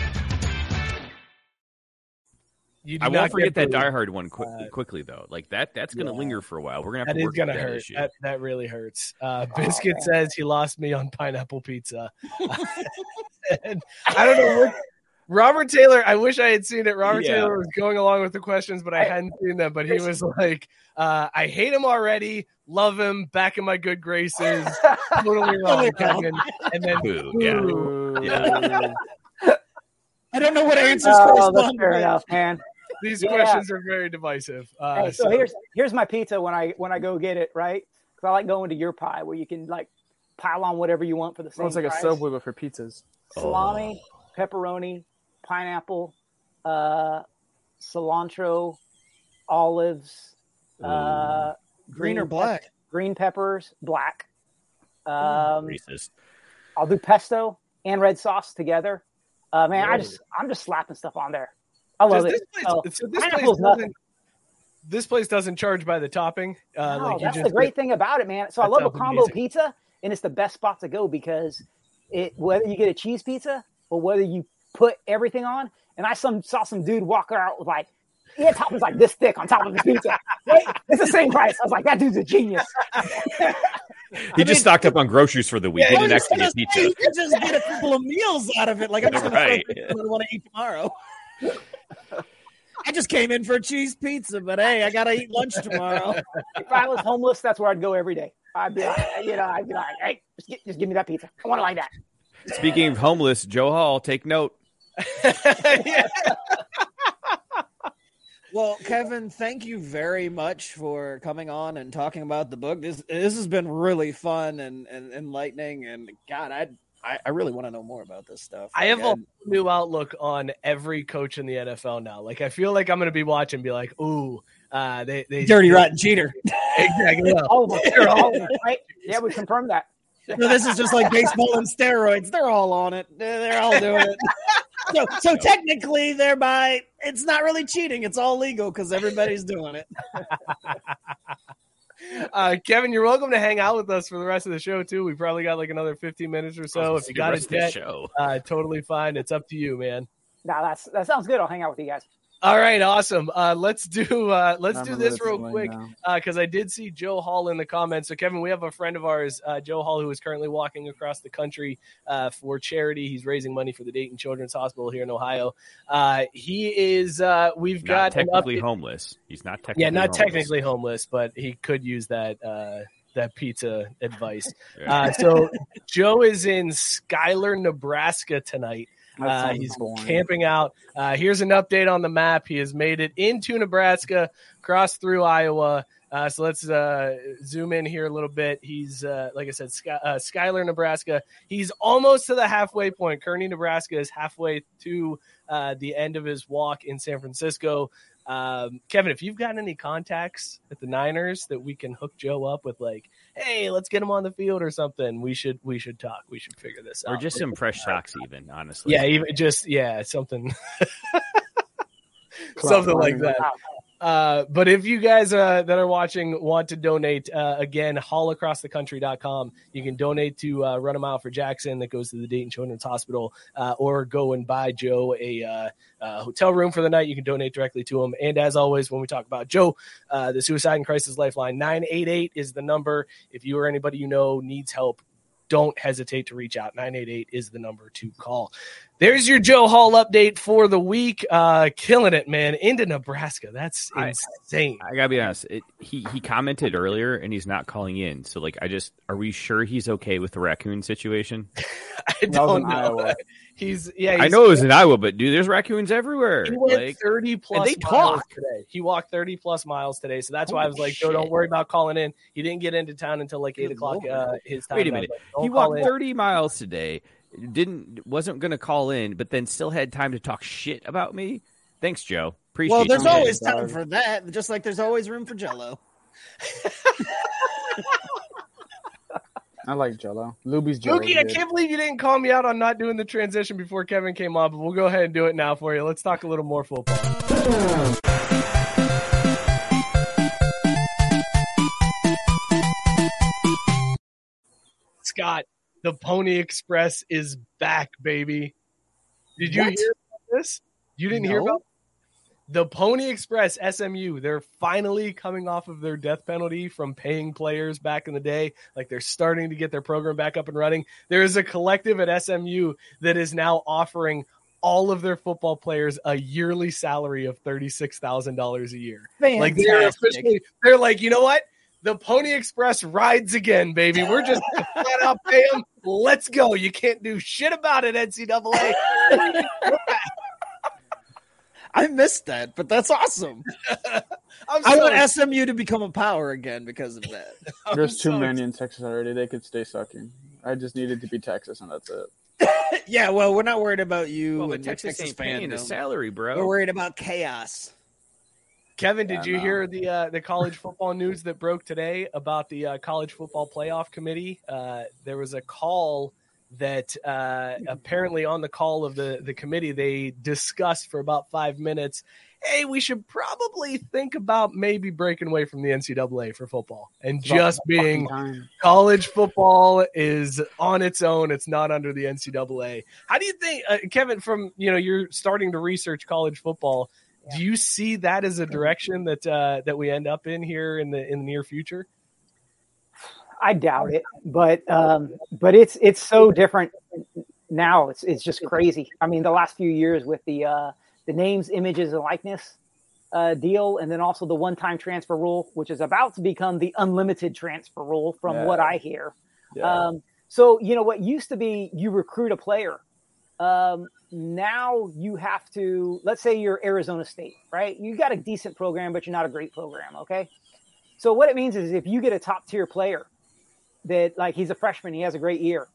You I won't forget that the- Die Hard one quick, quickly though. Like that, that's gonna Yeah. linger for a while. We're gonna have That to is work gonna that hurt. issue. That, that really hurts. Uh, Biscuit says he lost me on pineapple pizza. and I don't know what Robert Taylor, I wish I had seen it. Robert Yeah. Taylor was going along with the questions, but I hadn't seen them. But he was like, uh, I hate him already, love him, back in my good graces. totally wrong, Kevin. And then Boo, yeah. Yeah. I don't know what answers Oh, that's fair enough, man. These Yeah. questions are very divisive. Uh, Hey, so, here's here's my pizza when I when I go get it, right? Because I like going to your pie where you can like pile on whatever you want for the same Well, it's like price. a Subway but for pizzas. Salami, pepperoni, pineapple, uh, cilantro, olives, uh, Green or pep- black? green peppers, black. Um, Racist. I'll do pesto and red sauce together. Uh, man, I just I'm just slapping stuff on there. I love Does it. This place, Oh, so this place doesn't. This place doesn't charge by the topping. Uh, No, like you that's just the great thing about it, man. So I love a combo amazing. pizza, and it's the best spot to go because it whether you get a cheese pizza or whether you put everything on. And I some saw some dude walk out with like, yeah, toppings like this thick on top of his pizza. Wait, it's the same price. I was like, that dude's a genius. He just stocked up on groceries for the week. Yeah, he didn't actually gonna get say, you could just get a couple of meals out of it. Like I'm just gonna Right. right. want to eat tomorrow. I just came in for a cheese pizza, but hey, I gotta eat lunch tomorrow. if I was homeless, that's where I'd go every day. I'd be like, you know, I'd be like, hey, just, get, just give me that pizza. I want it like that. Speaking of homeless, Joe Hall, take note. Well, Kevin, thank you very much for coming on and talking about the book. This this has been really fun and, and enlightening, and God, I I, I really want to know more about this stuff. I have Like, a new outlook on every coach in the NFL now. Like I feel like I'm going to be watching, and be like, "Ooh, uh, they they dirty rotten cheater. exactly." yeah. All of them. They're all of them, right? Yeah, we confirmed that. No, this is just like baseball and steroids. They're all on it. They're, they're all doing it. So, so technically, thereby, it's not really cheating. It's all legal because everybody's doing it. Uh, Kevin, you're welcome to hang out with us for the rest of the show too. We probably got like another 15 minutes or so. If you got a rest of the jet, show. uh, totally fine. It's up to you, man. No, that's that sounds good. I'll hang out with you guys. All right, awesome. Uh, let's do uh, let's I'm do this real quick now. because I did see Joe Hall in the comments. So Kevin, we have a friend of ours, uh, Joe Hall, who is currently walking across the country uh, for charity. He's raising money for the Dayton Children's Hospital here in Ohio. Uh, he is. Uh, we've Not got technically update- homeless. He's not technically yeah, not homeless. technically homeless, but he could use that uh, that pizza advice. Yeah. Uh, so Joe is in Schuyler, Nebraska tonight. Uh, he's boring. camping out. Uh, here's an update on the map. He has made it into Nebraska, crossed through Iowa. Uh, so let's uh, zoom in here a little bit. He's, uh, like I said, Sky, uh, Schuyler, Nebraska. He's almost to the halfway point. Kearney, Nebraska is halfway to uh, the end of his walk in San Francisco. Um, Kevin, if you've got any contacts at the Niners that we can hook Joe up with, like, hey, let's get him on the field or something, we should we should talk. We should figure this Or out. Or just some fresh socks, even, honestly. Yeah, even just yeah, something something like that. Uh, but if you guys uh, that are watching want to donate, uh, again, hallacrossthecountry.com. You can donate to uh, Run a Mile for Jackson that goes to the Dayton Children's Hospital, uh, or go and buy Joe a uh, uh, hotel room for the night. You can donate directly to him. And as always, when we talk about Joe, the Suicide and Crisis Lifeline 988 is the number. If you or anybody you know needs help, don't hesitate to reach out. 988 is the number to call. There's your Joe Hall update for the week. Uh, killing it, man. Into Nebraska. That's insane. I gotta be honest. It, he he commented earlier, and he's not calling in. So like, I just are we sure he's okay with the raccoon situation? I don't know. Iowa. He's yeah. I know it was in Iowa, but dude, there's raccoons everywhere. He went Like, 30 plus they miles talk. today. He walked 30 plus miles today. So that's why I was like, Joe, don't worry about calling in. He didn't get into town until like 8 Good o'clock uh, his time. wait a And I was minute. like, He walked in. 30 miles today. Didn't wasn't gonna call in, but then still had time to talk shit about me. Thanks, Joe. Appreciate. Well, there's you. always time for that, just like there's always room for Jello. I like Jello. Luby's Jello. Mookie, I can't believe you didn't call me out on not doing the transition before Kevin came on, but we'll go ahead and do it now for you. Let's talk a little more football. Scott, the Pony Express is back, baby. Did you What? hear about this? You didn't hear No. about the Pony Express SMU. They're finally coming off of their death penalty from paying players back in the day. Like they're starting to get their program back up and running. There is a collective at SMU that is now offering all of their football players a yearly salary of thirty six thousand dollars a year. Like they're officially, they're like, you know what? The Pony Express rides again, baby. We're just gonna flat out pay them. Let's go. You can't do shit about it, NCAA. I missed that, but that's awesome. I'm I want SMU to become a power again because of that. There's too many in Texas already. They could stay sucking. I just needed to be Texas, and that's it. yeah, well, we're not worried about you Well, and Texas Texas ain't paying the salary, bro. We're worried about chaos. Kevin, did Yeah, you no. hear the uh, the college football news that broke today about the uh, college football playoff committee? Uh, there was a call that uh, apparently on the call of the the committee they discussed for about five minutes. Hey, we should probably think about maybe breaking away from the NCAA for football and just being college football is on its own. It's not under the NCAA. How do you think, uh, Kevin? From you know, you're starting to research college football. Do you see that as a direction that uh, that we end up in here in the in the near future? I doubt it, but um, but it's it's so different now. It's it's just crazy. I mean, the last few years with the uh, the names, images, and likeness uh, deal, and then also the one-time transfer rule, which is about to become the unlimited transfer rule, from Yeah. what I hear. Yeah. Um, so you know what used to be you recruit a player. Um, now you have to let's say you're Arizona State, right? You got a decent program, but you're not a great program. Okay. So what it means is if you get a top tier player that like he's a freshman, he has a great year,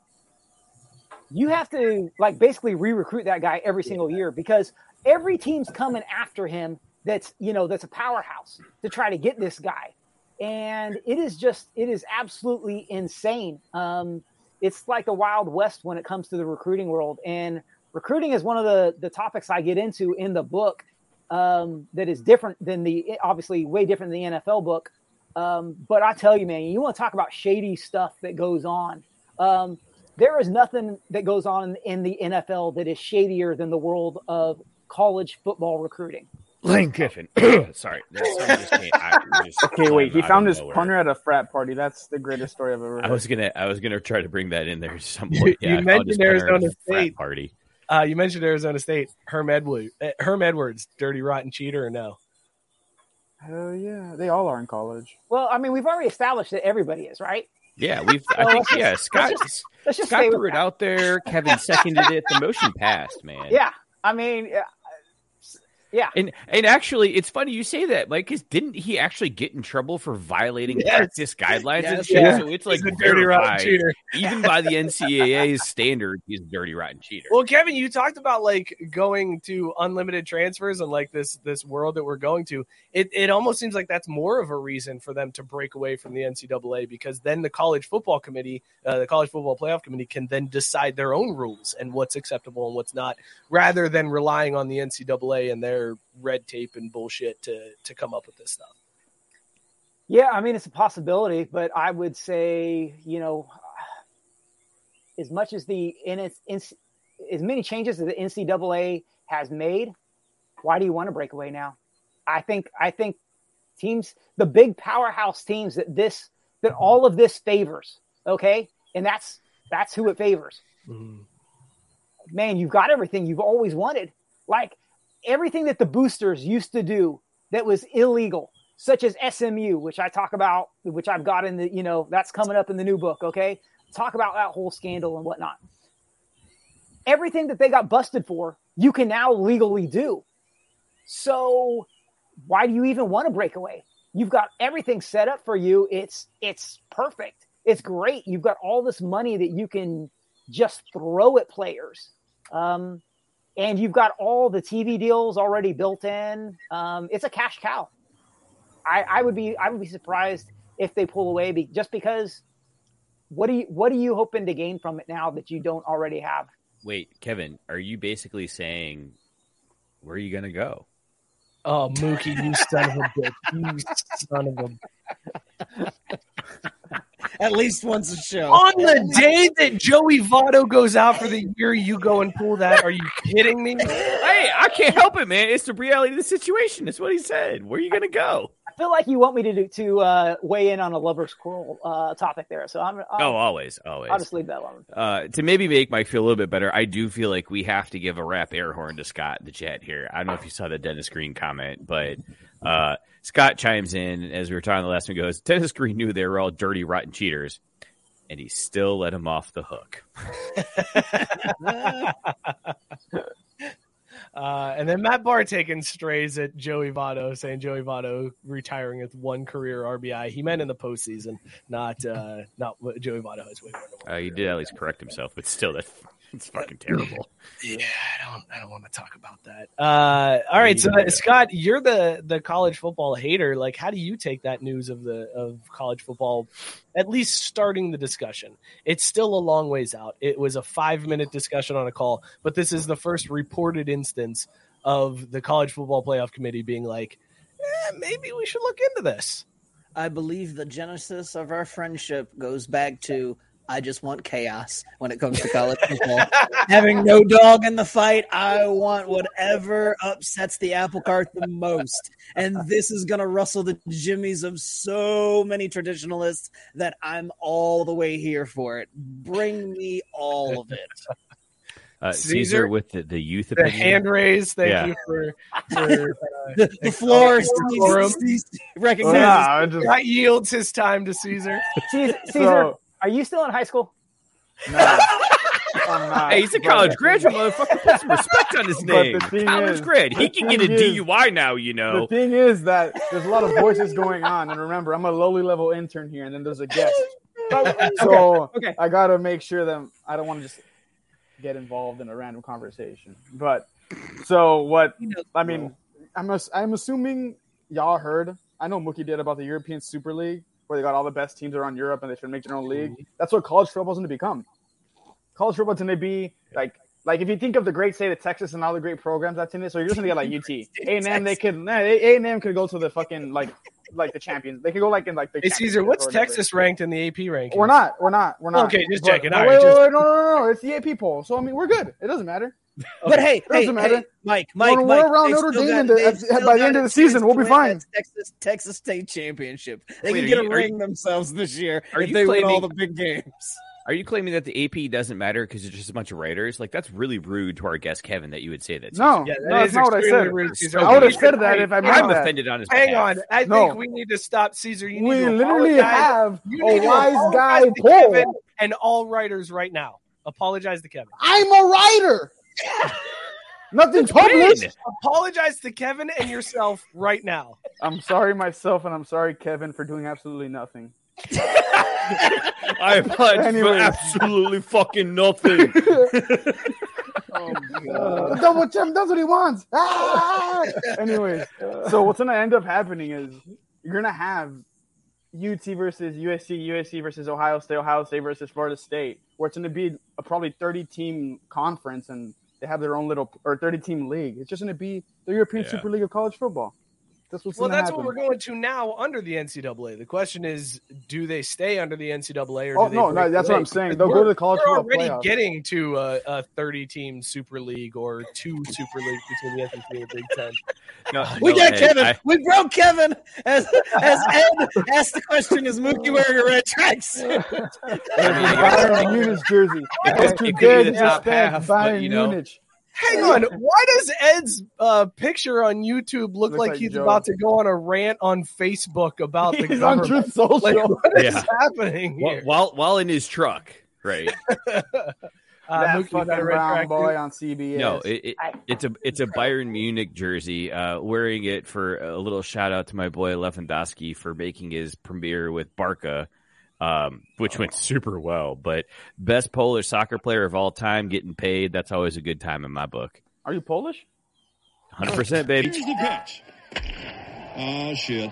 you have to like basically re-recruit that guy every single year because every team's coming after him that's you know that's a powerhouse to try to get this guy. And it is just it is absolutely insane. Um it's like the wild west when it comes to the recruiting world. And recruiting is one of the the topics i get into in the book um that is different than the obviously way different than the nfl book um but i tell you man you want to talk about shady stuff that goes on um there is nothing that goes on in the nfl that is shadier than the world of college football recruiting Lane Kiffin. Sorry, there's some just can't- I just Okay, wait. He found his nowhere. punter at a frat party. That's the greatest story I've ever heard. I was gonna, I was gonna try to bring that in there at some You, point. you Yeah, I found mentioned his punter at Arizona a frat State party. Uh, you mentioned Arizona State. Herm Edwards, uh, Herm Edwards, dirty rotten cheater or no? Hell yeah, they all are in college. well i mean we've already established that everybody is right Yeah, we've. I think yeah, Scott. let's just- let's just Scott threw it that. out there. Kevin seconded it. The motion passed, man. yeah i mean uh, yeah And and actually, it's funny you say that, like, because didn't he actually get in trouble for violating Yes. practice guidelines and shit? Yeah. So it's like He's a dirty, rotten cheater. Even by the NCAA's standard, he's a dirty rotten cheater. Well, Kevin, you talked about like going to unlimited transfers and like this this world that we're going to. It it almost seems like that's more of a reason for them to break away from the NCAA because then the college football committee, uh, the college football playoff committee, can then decide their own rules and what's acceptable and what's not, rather than relying on the NCAA and their red tape and bullshit to to come up with this stuff. Yeah, I mean it's a possibility, but I would say, you know, as much as the in its in, as many changes that the NCAA has made, why do you want to break away now? I think I think teams, the big powerhouse teams that this that all of this favors, okay, and that's that's who it favors. Mm-hmm. Man, you've got everything you've always wanted, like everything that the boosters used to do that was illegal such as SMU, which I talk about, which I've got in the, you know, that's coming up in the new book. Okay. Talk about that whole scandal and whatnot. Everything that they got busted for, you can now legally do. So why do you even want to break away? You've got everything set up for you. It's, it's perfect. It's great. You've got all this money that you can just throw at players. Um, and you've got all the TV deals already built in. Um, it's a cash cow. I, I would be I would be surprised if they pull away be, just because what do you what are you hoping to gain from it now that you don't already have? Wait, Kevin, are you basically saying where are you gonna go? Oh, Mookie, you son of a bitch! You son of a At least once a show. On the day that Joey Votto goes out for the year, you go and pull that? Are you kidding me? Hey, I can't help it, man. It's the reality of the situation. That's what he said. Where are you gonna go? I feel like you want me to do, to uh, weigh in on a lover's quarrel uh, topic there, so I'm. I'll, oh, always, always. I'll just leave that alone. Uh, to maybe make Mike feel a little bit better, I do feel like we have to give a rap air horn to Scott in the chat here. I don't know if you saw the Dennis Green comment, but uh, Scott chimes in as we were talking the last one. Goes Dennis Green knew they were all dirty, rotten cheaters, and he still let him off the hook. Uh, and then Matt Barr taking strays at Joey Votto, saying Joey Votto retiring with one career RBI. He meant in the postseason, not uh, not what Joey Votto has way more. than Uh, he did at least correct himself, but still, that it's fucking terrible. Yeah, I don't. I don't want to talk about that. Uh, all right, so uh, Scott, you're the the college football hater. Like, how do you take that news of the of college football? At least starting the discussion. It's still a long ways out. It was a five minute discussion on a call, but this is the first reported instance of the college football playoff committee being like, eh, maybe we should look into this. I believe the genesis of our friendship goes back to I just want chaos when it comes to college football. Having no dog in the fight, I want whatever upsets the apple cart the most. And this is going to rustle the jimmies of so many traditionalists that I'm all the way here for it. Bring me all of it. Uh, Caesar, Caesar, with the, the youth The opinion. hand raise. Thank Yeah. you for, for uh, The, the floor forum. recognizes. Yeah, I just- Scott yields his time to Caesar. Caesar, Caesar So- are you still in high school? No, I'm not. Hey, he's a But- college graduate, motherfucker. Put some respect on his name. College is- grad. He can get a thing is- DUI now, you know. The thing is that there's a lot of voices going on, and remember, I'm a lowly level intern here, and then there's a guest. So okay. I gotta make sure that I don't want to just get involved in a random conversation. But so what? I mean, I'm ass- I'm assuming y'all heard. I know Mookie did about the European Super League, where they got all the best teams around Europe, and they should make their own league. Mm-hmm. That's what college football's going to become. College football's going to be like. Like if you think of the great state of Texas and all the great programs that's in it, so you're just gonna get like UT, A and M. They could A and M could go to the fucking like like the champions. They could go like in like the. Hey, Caesar, what's. Texas ranked in the AP ranking? We're not. We're not. We're not. Okay, just But- checking. no, All wait, right, wait, just- wait, no, no, no, no. It's the AP poll. So I mean, we're good. It doesn't matter. But hey, It hey, doesn't matter. hey, Mike, Mike, We're- Mike. we're around Notre Dame got- by the end of the season, we'll be fine. Texas Texas State championship. They Wait, can get you- a ring you- themselves this year Are if you they win all the big games. Are you claiming that the AP doesn't matter because it's just a bunch of writers? Like that's really rude to our guest Kevin that you would say that. No, Yeah, that no, that's not what I said. rude, I would have said that if I. I'm that. offended on his Hang behalf. on. I No. think we need to stop Caesar. You need We to literally have You a need to wise guy to poll. Kevin and all writers right now. Apologize to Kevin. I'm a writer. Nothing published. Apologize to Kevin and yourself right now. I'm sorry myself, and I'm sorry Kevin for doing absolutely nothing. I applied for absolutely fucking nothing. The double champ does what he wants. Ah! Anyways, so what's gonna end up happening is you're gonna have UT versus USC, USC versus Ohio State, Ohio State versus Florida State, where it's gonna be a probably 30 team conference and they have their own little or 30 team league. It's just gonna be the European Yeah. Super League of college football. That's what's Well, that's happen. what we're going to now under the NCAA. The question is, do they stay under the NCAA or Oh, do they no, no, that's what I'm saying. They'll go to the college We're already playoff. getting to a, a 30 team Super League or two Super Leagues between the SEC and the Big Ten. No, We no, got Ed, Kevin. I- we broke Kevin. As as Ed asked the question, is Mookie wearing a red tracks? Bayern Munich jersey. It could- That's too good the to half, Bayern you know. Munich. Hang on. Why does Ed's uh, picture on YouTube look Looks like, like he's Joe. about to go on a rant on Facebook about the He's on government? Truth Social. Like, what is Yeah. happening while, here? while while in his truck, right? Uh, that Mookie, you got fucking red brown track, boy on CBS. No, it, it, it's a it's a Bayern Munich jersey. Uh, wearing it for a little shout out to my boy Lewandowski for making his premiere with Barca, um, which went super well. But best Polish soccer player of all time, getting paid. That's always a good time in my book. Are you Polish? Hundred percent, baby. Here's the pitch. Oh shit.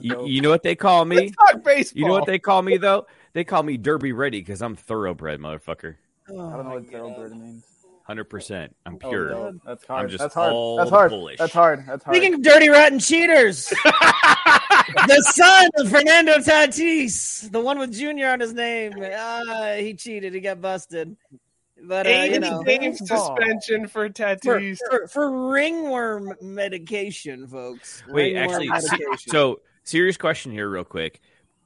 You, you know what they call me? Let's talk baseball. You know what they call me though? They call me Derby Ready because I'm thoroughbred, motherfucker. I don't know what thoroughbred means. Hundred percent. I'm Oh, pure. dope. That's hard. I'm just That's hard. all That's hard. Polish. That's hard. That's hard. Speaking of dirty, rotten cheaters, the son of Fernando Tatis, the one with Junior on his name, ah, he cheated. He got busted. But uh, Eighty you know, game suspension for for, Tatis. for, for ringworm medication, folks. Wait, Ringworm actually, medication. so serious question here, real quick.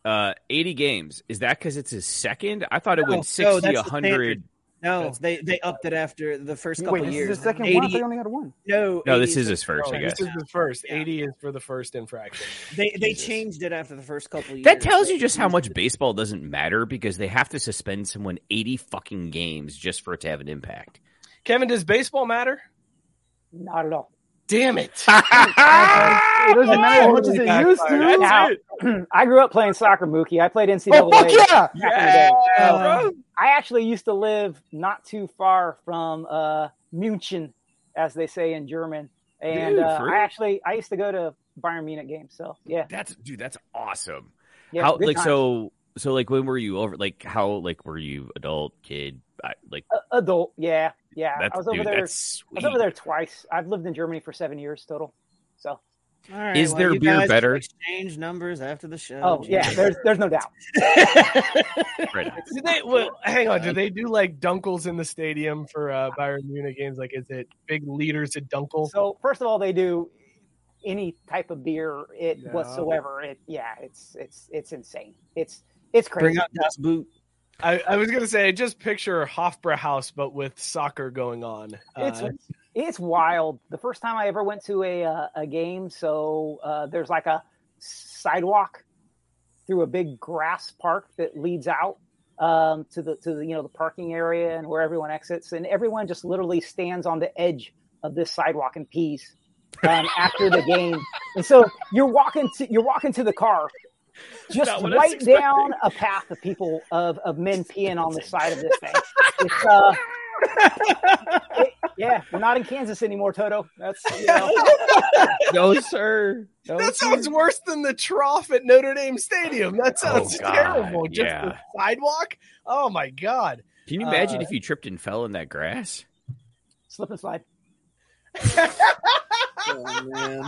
Uh, 80 games. Is that because it's his second? I thought it No, went 60, no, 100. Standard. No, they they upped it after the first couple Wait, this years. is the second 80, one. I thought only had one. No, No, 80 this is his first, Oh, I this is his first. Eighty is for the first infraction. They they changed it after the first couple years. That tells you just how much baseball doesn't matter because they have to suspend someone 80 fucking games just for it to have an impact. Kevin, does baseball matter? Not at all. Damn it! It doesn't matter as much as it used to. Now, I grew up playing soccer, Mookie. I played NCAA. Oh, fuck yeah! back in the day. Yeah, So, bro. Um, I actually used to live not too far from uh, München, as they say in German, and Dude, uh, I actually I used to go to Bayern Munich games. So yeah, That's dude, that's awesome. yeah. how like times. so so like when were you over like how like were you adult, kid? Like A- adult. Yeah, yeah. That's- I was over dude, there. that's I was over there twice. I've lived in Germany for seven years total. So All right, Is well, their you beer guys better? Exchange numbers after the show. oh yeah, there's there's no doubt. right they? Well, hang on. Do they do like dunkels in the stadium for uh, Bayern Munich games? Like, is it big liters of dunkel? So first of all, they do any type of beer it Yeah. whatsoever. It yeah, it's it's it's insane. It's it's crazy. Bring out Das Boot. I, I was gonna say, just picture Hofbrauhaus, but with soccer going on. It's Uh, it's wild. The first time I ever went to a uh, a game, so uh, there's like a sidewalk through a big grass park that leads out um, to the to the you know the parking area and where everyone exits, and everyone just literally stands on the edge of this sidewalk and pees um, after the game. And so you're walking to you're walking to the car. Just not what I was right down a path of people of, of men peeing on the side of this thing. It's uh, yeah, we're not in Kansas anymore, Toto. That's you know, no, sir. No, that sir. sounds worse than the trough at Notre Dame Stadium. That sounds God, terrible. Just yeah. the sidewalk. Oh my god. Can you imagine Uh, if you tripped and fell in that grass? slip and slide. Oh, man.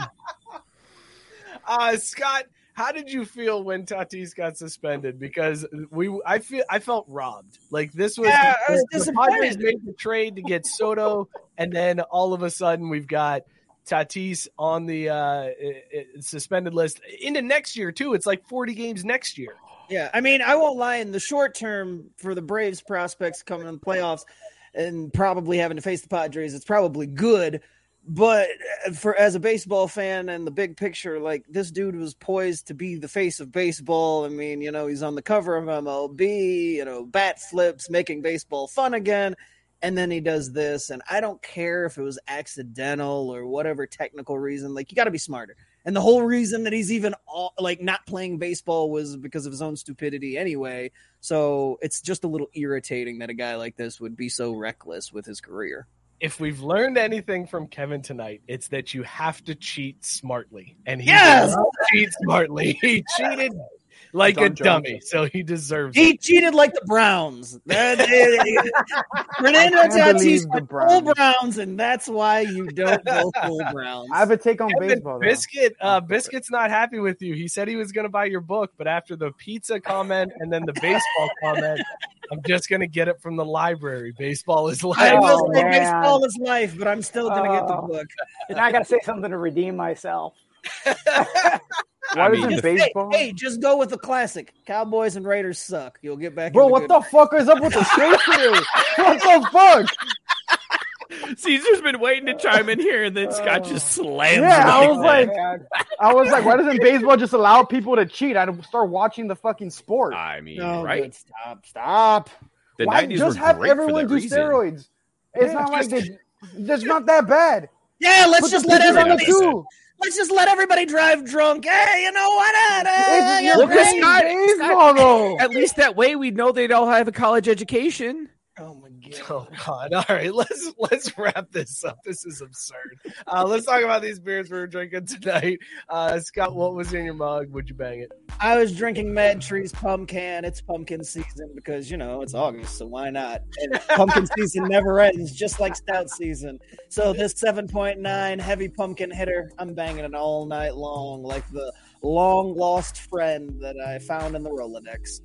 Uh, Scott, how did you feel when Tatis got suspended? Because we, I feel, I felt robbed. Like this was, Yeah, I was the, the Padres made the trade to get Soto, and then all of a sudden we've got Tatis on the uh, suspended list into next year too. It's like forty games next year. Yeah, I mean, I won't lie. In the short term, for the Braves prospects coming in the playoffs and probably having to face the Padres, it's probably good. But uh, for as a baseball fan and the big picture, like this dude was poised to be the face of baseball. I mean, you know, he's on the cover of MLB, you know, bat flips, making baseball fun again. And then he does this, and I don't care if it was accidental or whatever technical reason. Like, you got to be smarter. And the whole reason that he's even all, like not playing baseball was because of his own stupidity anyway. So it's just a little irritating that a guy like this would be so reckless with his career. If we've learned anything from Kevin tonight, it's that you have to cheat smartly, and he Yes! cheat smartly. He cheated like a Dumb joke. dummy, so he deserves it. He cheated like the Browns. That- Fernando I can't Tatis the went full Browns. Browns, and that's why you don't go full Browns. I have a take on Kevin, baseball. Though. Biscuit, uh, Biscuit's not happy with you. He said he was going to buy your book, but after the pizza comment and then the baseball comment, I'm just going to get it from the library. Baseball is life. I will Oh, say man. baseball is life, but I'm still gonna get the Oh. book. Now I got to say something to redeem myself. Why I mean, doesn't the- Hey, baseball? hey, just go with the classic. Cowboys and Raiders suck. You'll get back. Bro, into what good- the fuck is up with the shade today? What the fuck? Caesar's been waiting to chime in here, and then Scott just uh, slams. Yeah, it I was that. like, I was like, why doesn't baseball just allow people to cheat? I'd start watching the fucking sport. I mean, No, right? good. Stop. Stop. The Why 90s just have everyone do reason. steroids? It's Yeah, not like just- they. It's not that bad. Yeah, let's Put just let pictures do. the everybody. tube. Let's just let everybody drive drunk. Hey, you know what? not? Hey, you're look great. at baseball though. At least that way we know they'd all have a college education. Oh Oh God! All right, let's let's wrap this up. This is absurd. Uh, let's talk about these beers we are drinking tonight. Uh, Scott, what was in your mug? Would you bang it? I was drinking MadTree's pumpkin. It's pumpkin season because you know it's August, so why not? And pumpkin season never ends, just like stout season. So this 7.9 heavy pumpkin hitter, I'm banging it all night long, like the long lost friend that I found in the Rolodex.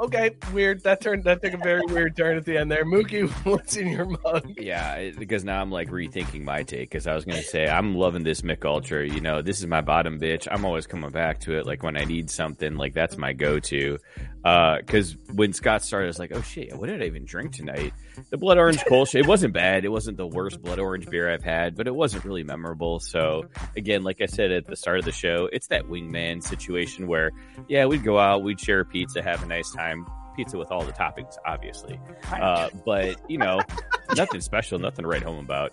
Okay, weird. That turned that took a very weird turn at the end there. Mookie, what's in your mug? Yeah, because now I'm like rethinking my take because I was gonna say I'm loving this Mich Ultra. You know, this is my bottom bitch. I'm always coming back to it. Like when I need something, like that's my go-to. Uh, because when Scott started, I was like, oh shit, what did I even drink tonight? The blood orange Kolsch. It wasn't bad. It wasn't the worst blood orange beer I've had, but it wasn't really memorable. So again, like I said at the start of the show, it's that wingman situation where yeah, we'd go out, we'd share a pizza, have a nice time time. Pizza with all the toppings, obviously. Uh, but you know, nothing special, nothing to write home about.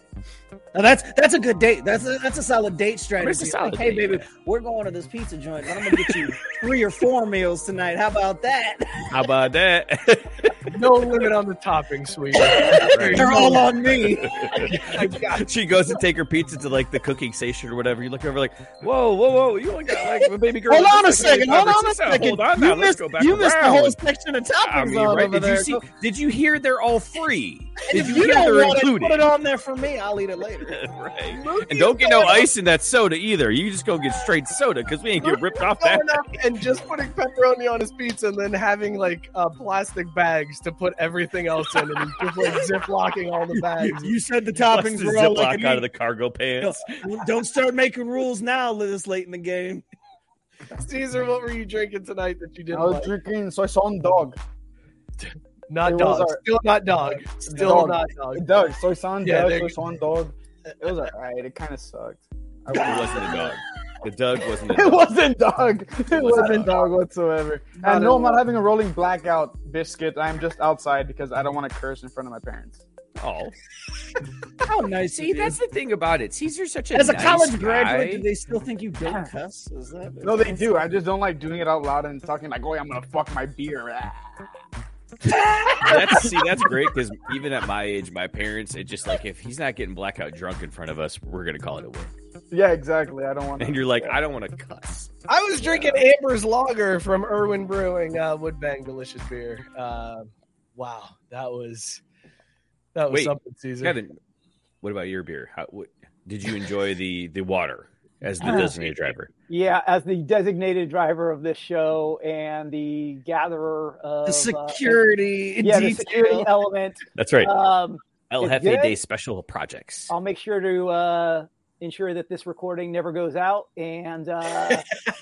Now that's that's a good date. That's a, that's a solid date strategy. It's a solid Like, hey, date, baby, we're going to this pizza joint, but I'm gonna get you three or four meals tonight. How about that? How about that? no limit on the toppings, sweetie. They're all on me. she goes to take her pizza to like the cooking station or whatever. You look over like, whoa, whoa, whoa! You only got like a baby girl. Hold on a second. Hold on a second. Hold on You now. Let's missed- go back you missed the whole section of toppings I mean, on right? Did there. you see? Did you hear they're all free? And Did if you you hear don't they're want it, included? put it on there for me. I'll eat it later. right. And don't get no ice in that soda either. You just go get straight soda because we ain't get ripped off that. And just putting pepperoni on his pizza and then having like uh, plastic bags to put everything else in and just like ziplocking all the bags. You said the toppings were all like out of the cargo pants. Don't start making rules now, this late in the game. Caesar, what were you drinking tonight that you didn't I was like? drinking soy sauce dog. Not It dog. our- Still not dog. Still Dog. not dog. Dog. Soy sauce Yeah, dog. there Soy you- sauce dog. It was alright. It kind of sucked. I- It wasn't a dog. The Doug wasn't a It wasn't dog. It wasn't dog whatsoever. Not And no, I'm not having a rolling blackout biscuit. I'm just outside because I don't want to curse in front of my parents. Oh, How nice. see, that's the thing about it. Caesar's such a As a nice college graduate, guy. do they still think you don't cuss? Is that No, they do. I just don't like doing it out loud and talking like, "Oh, I'm gonna fuck my beer." That's see, that's great because even at my age, my parents, it just like if he's not getting blackout drunk in front of us, we're gonna call it a win. Yeah, exactly. I don't want. And you're like, I don't want to cuss. I was drinking Amber's Lager from Irwin Brewing, uh, Woodbang, delicious beer. Uh, wow, that was that was Wait, something, Caesar. Kevin, what about your beer? How what, did you enjoy the the water as the Uh, designated driver? Yeah, as the designated driver of this show and the gatherer of The uh, security yeah, the security element. That's right. Um, El Jefe good. Day special projects. I'll make sure to uh, ensure that this recording never goes out, and uh,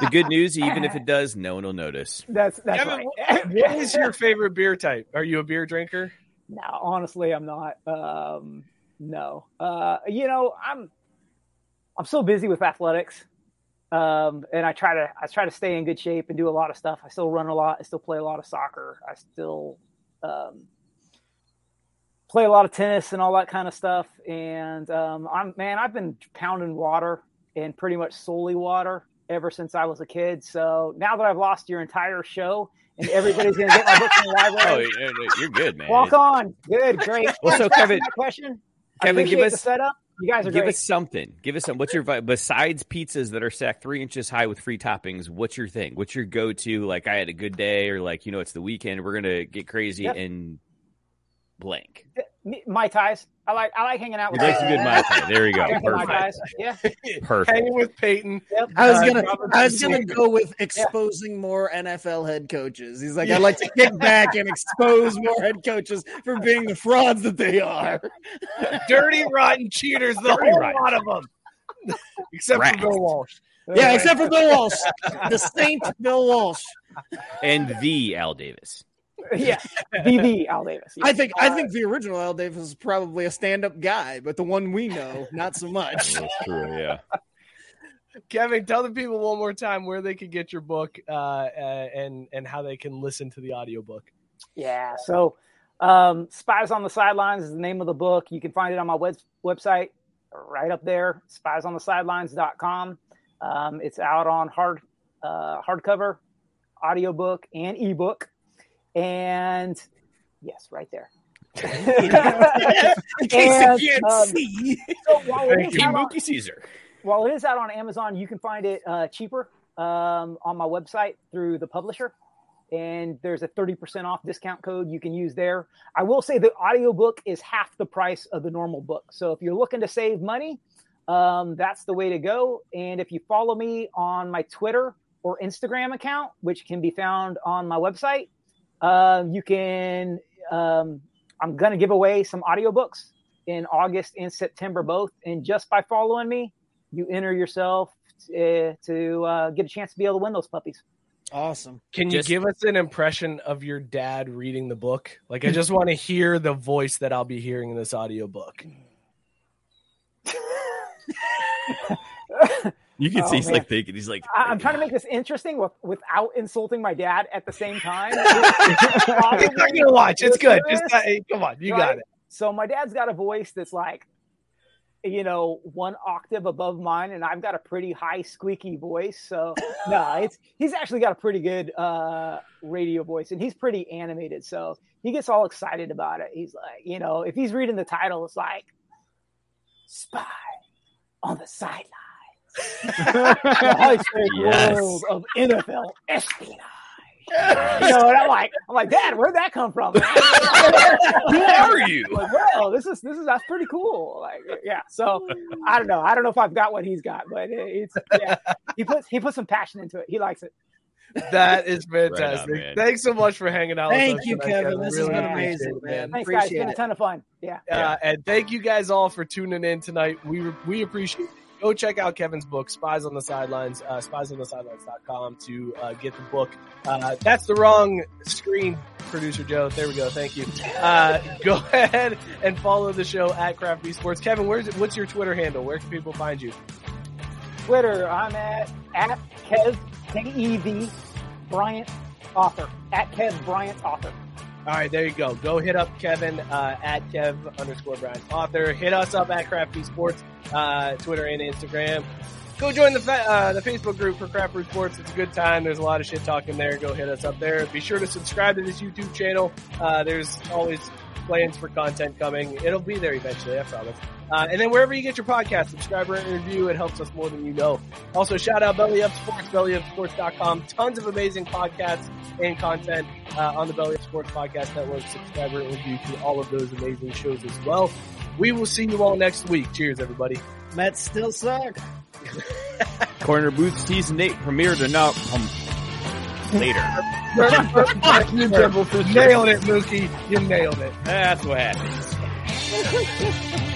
The good news, even if it does, no one will notice. that's that's Kevin, right. what is your favorite beer type? Are you a beer drinker? No, honestly, I'm not. Um, no, uh, you know, I'm I'm so busy with athletics, um, and I try to I try to stay in good shape and do a lot of stuff. I still run a lot. I still play a lot of soccer. I still um, play a lot of tennis and all that kind of stuff. And um, I'm man, I've been pounding water and pretty much solely water ever since I was a kid. So now that I've lost your entire show and everybody's gonna get my books in the Oh, library. you're you're good, man. Walk on. Good, great. Well, so Kevin- question. Kevin, give us the setup. You guys are give great. us something. Give us some. What's your besides pizzas that are stacked three inches high with free toppings? What's your thing? What's your go to? Like I had a good day, or like you know it's the weekend, we're gonna get crazy Yep. and blank. Me- Mai Tais. I like I like hanging out You with like some good Mai Tai. There you go. Perfect. Yeah. Perfect. Hanging with Peyton. Yep. I was Uh, gonna, Robert I was gonna go with exposing more NFL head coaches. He's like, I like to kick back and expose more head coaches for being the frauds that they are. Dirty, rotten cheaters, the Dirty whole rotten. lot of them, except Rats. for Bill Walsh. Yeah, except for Bill Walsh, the Saint Bill Walsh. And the Al Davis. yeah. BB Al Davis. Yeah. I think, I think the original Al Davis is probably a stand-up guy, but the one we know, not so much. That's true. Yeah. Kevin, tell the people one more time where they can get your book uh, uh, and and how they can listen to the audiobook. Yeah. So, um, Spies on the Sidelines is the name of the book. You can find it on my web- website right up there, spiesonthesidelines.com. Um, it's out on hard uh, hardcover, audiobook, and ebook. And yes, right there. In case And, you can't um, see. So while it Thank is out on- Mookie Caesar. while it is out on Amazon, you can find it uh, cheaper um, on my website through the publisher. And there's a 30% off discount code you can use there. I will say the audiobook is half the price of the normal book. So if you're looking to save money, um, that's the way to go. And if you follow me on my Twitter or Instagram account, which can be found on my website. Uh, you can, um, I'm going to give away some audiobooks in August and September both. And just by following me, you enter yourself uh, to uh, get a chance to be able to win those puppies. Awesome. Can you Just- give us an impression of your dad reading the book? Like, I just want to hear the voice that I'll be hearing in this audiobook. You can Oh, see he's man. like thinking. He's like, I- I'm trying to make this interesting with, without insulting my dad at the same time. Probably I'm gonna watch. It's good. Just hey, come on, you got it. So my dad's got a voice that's like, you know, one octave above mine, and I've got a pretty high squeaky voice. So no, it's he's actually got a pretty good uh, radio voice, and he's pretty animated. So he gets all excited about it. He's like, you know, if he's reading the title, it's like spy on the sideline. The high-stakes Yes. world of NFL espionage. You know, and I'm like, I'm like, Dad, where'd that come from? Who are you? Like, well, this is this is that's pretty cool. Like, yeah. So I don't know. I don't know if I've got what he's got, but it, it's yeah. He puts he puts some passion into it. He likes it. That is Right on, fantastic. Thanks so much for hanging out. Thank with us you, tonight, Kevin. This has been appreciate amazing, it, man. Thanks, guys. It's been Appreciate a ton of fun. Yeah. Uh, and thank you guys all for tuning in tonight. We we appreciate it. Go check out Kevin's book, Spies on the Sidelines, uh, spiesonthesidelines.com to uh, get the book. Uh, that's the wrong screen, producer Joe. There we go. Thank you. Uh, go ahead and follow the show at Craft B Sports. Kevin, where's what's your Twitter handle? Where can people find you? Twitter, I'm at at Kev K E V Bryant author at Kev Bryant author. All right, there you go. Go hit up Kevin uh, at Kev underscore Bryant author. Hit us up at Crafty Sports, uh, Twitter and Instagram. Go join the uh, the Facebook group for Craft Brew Sports. It's a good time. There's a lot of shit talking there. Go hit us up there. Be sure to subscribe to this YouTube channel. Uh, there's always plans for content coming. It'll be there eventually, I promise. Uh, and then wherever you get your podcast, subscribe, review. It helps us more than you know. Also, shout out Belly Up Sports, bellyupsports.com. Tons of amazing podcasts and content uh, on the Belly Up Sports Podcast Network. Subscribe, and review to all of those amazing shows as well. We will see you all next week. Cheers, everybody. Mets still suck. Corner Booth season eight premiered or not? Um, later. you nailed it, Mookie. You nailed it. That's what happens.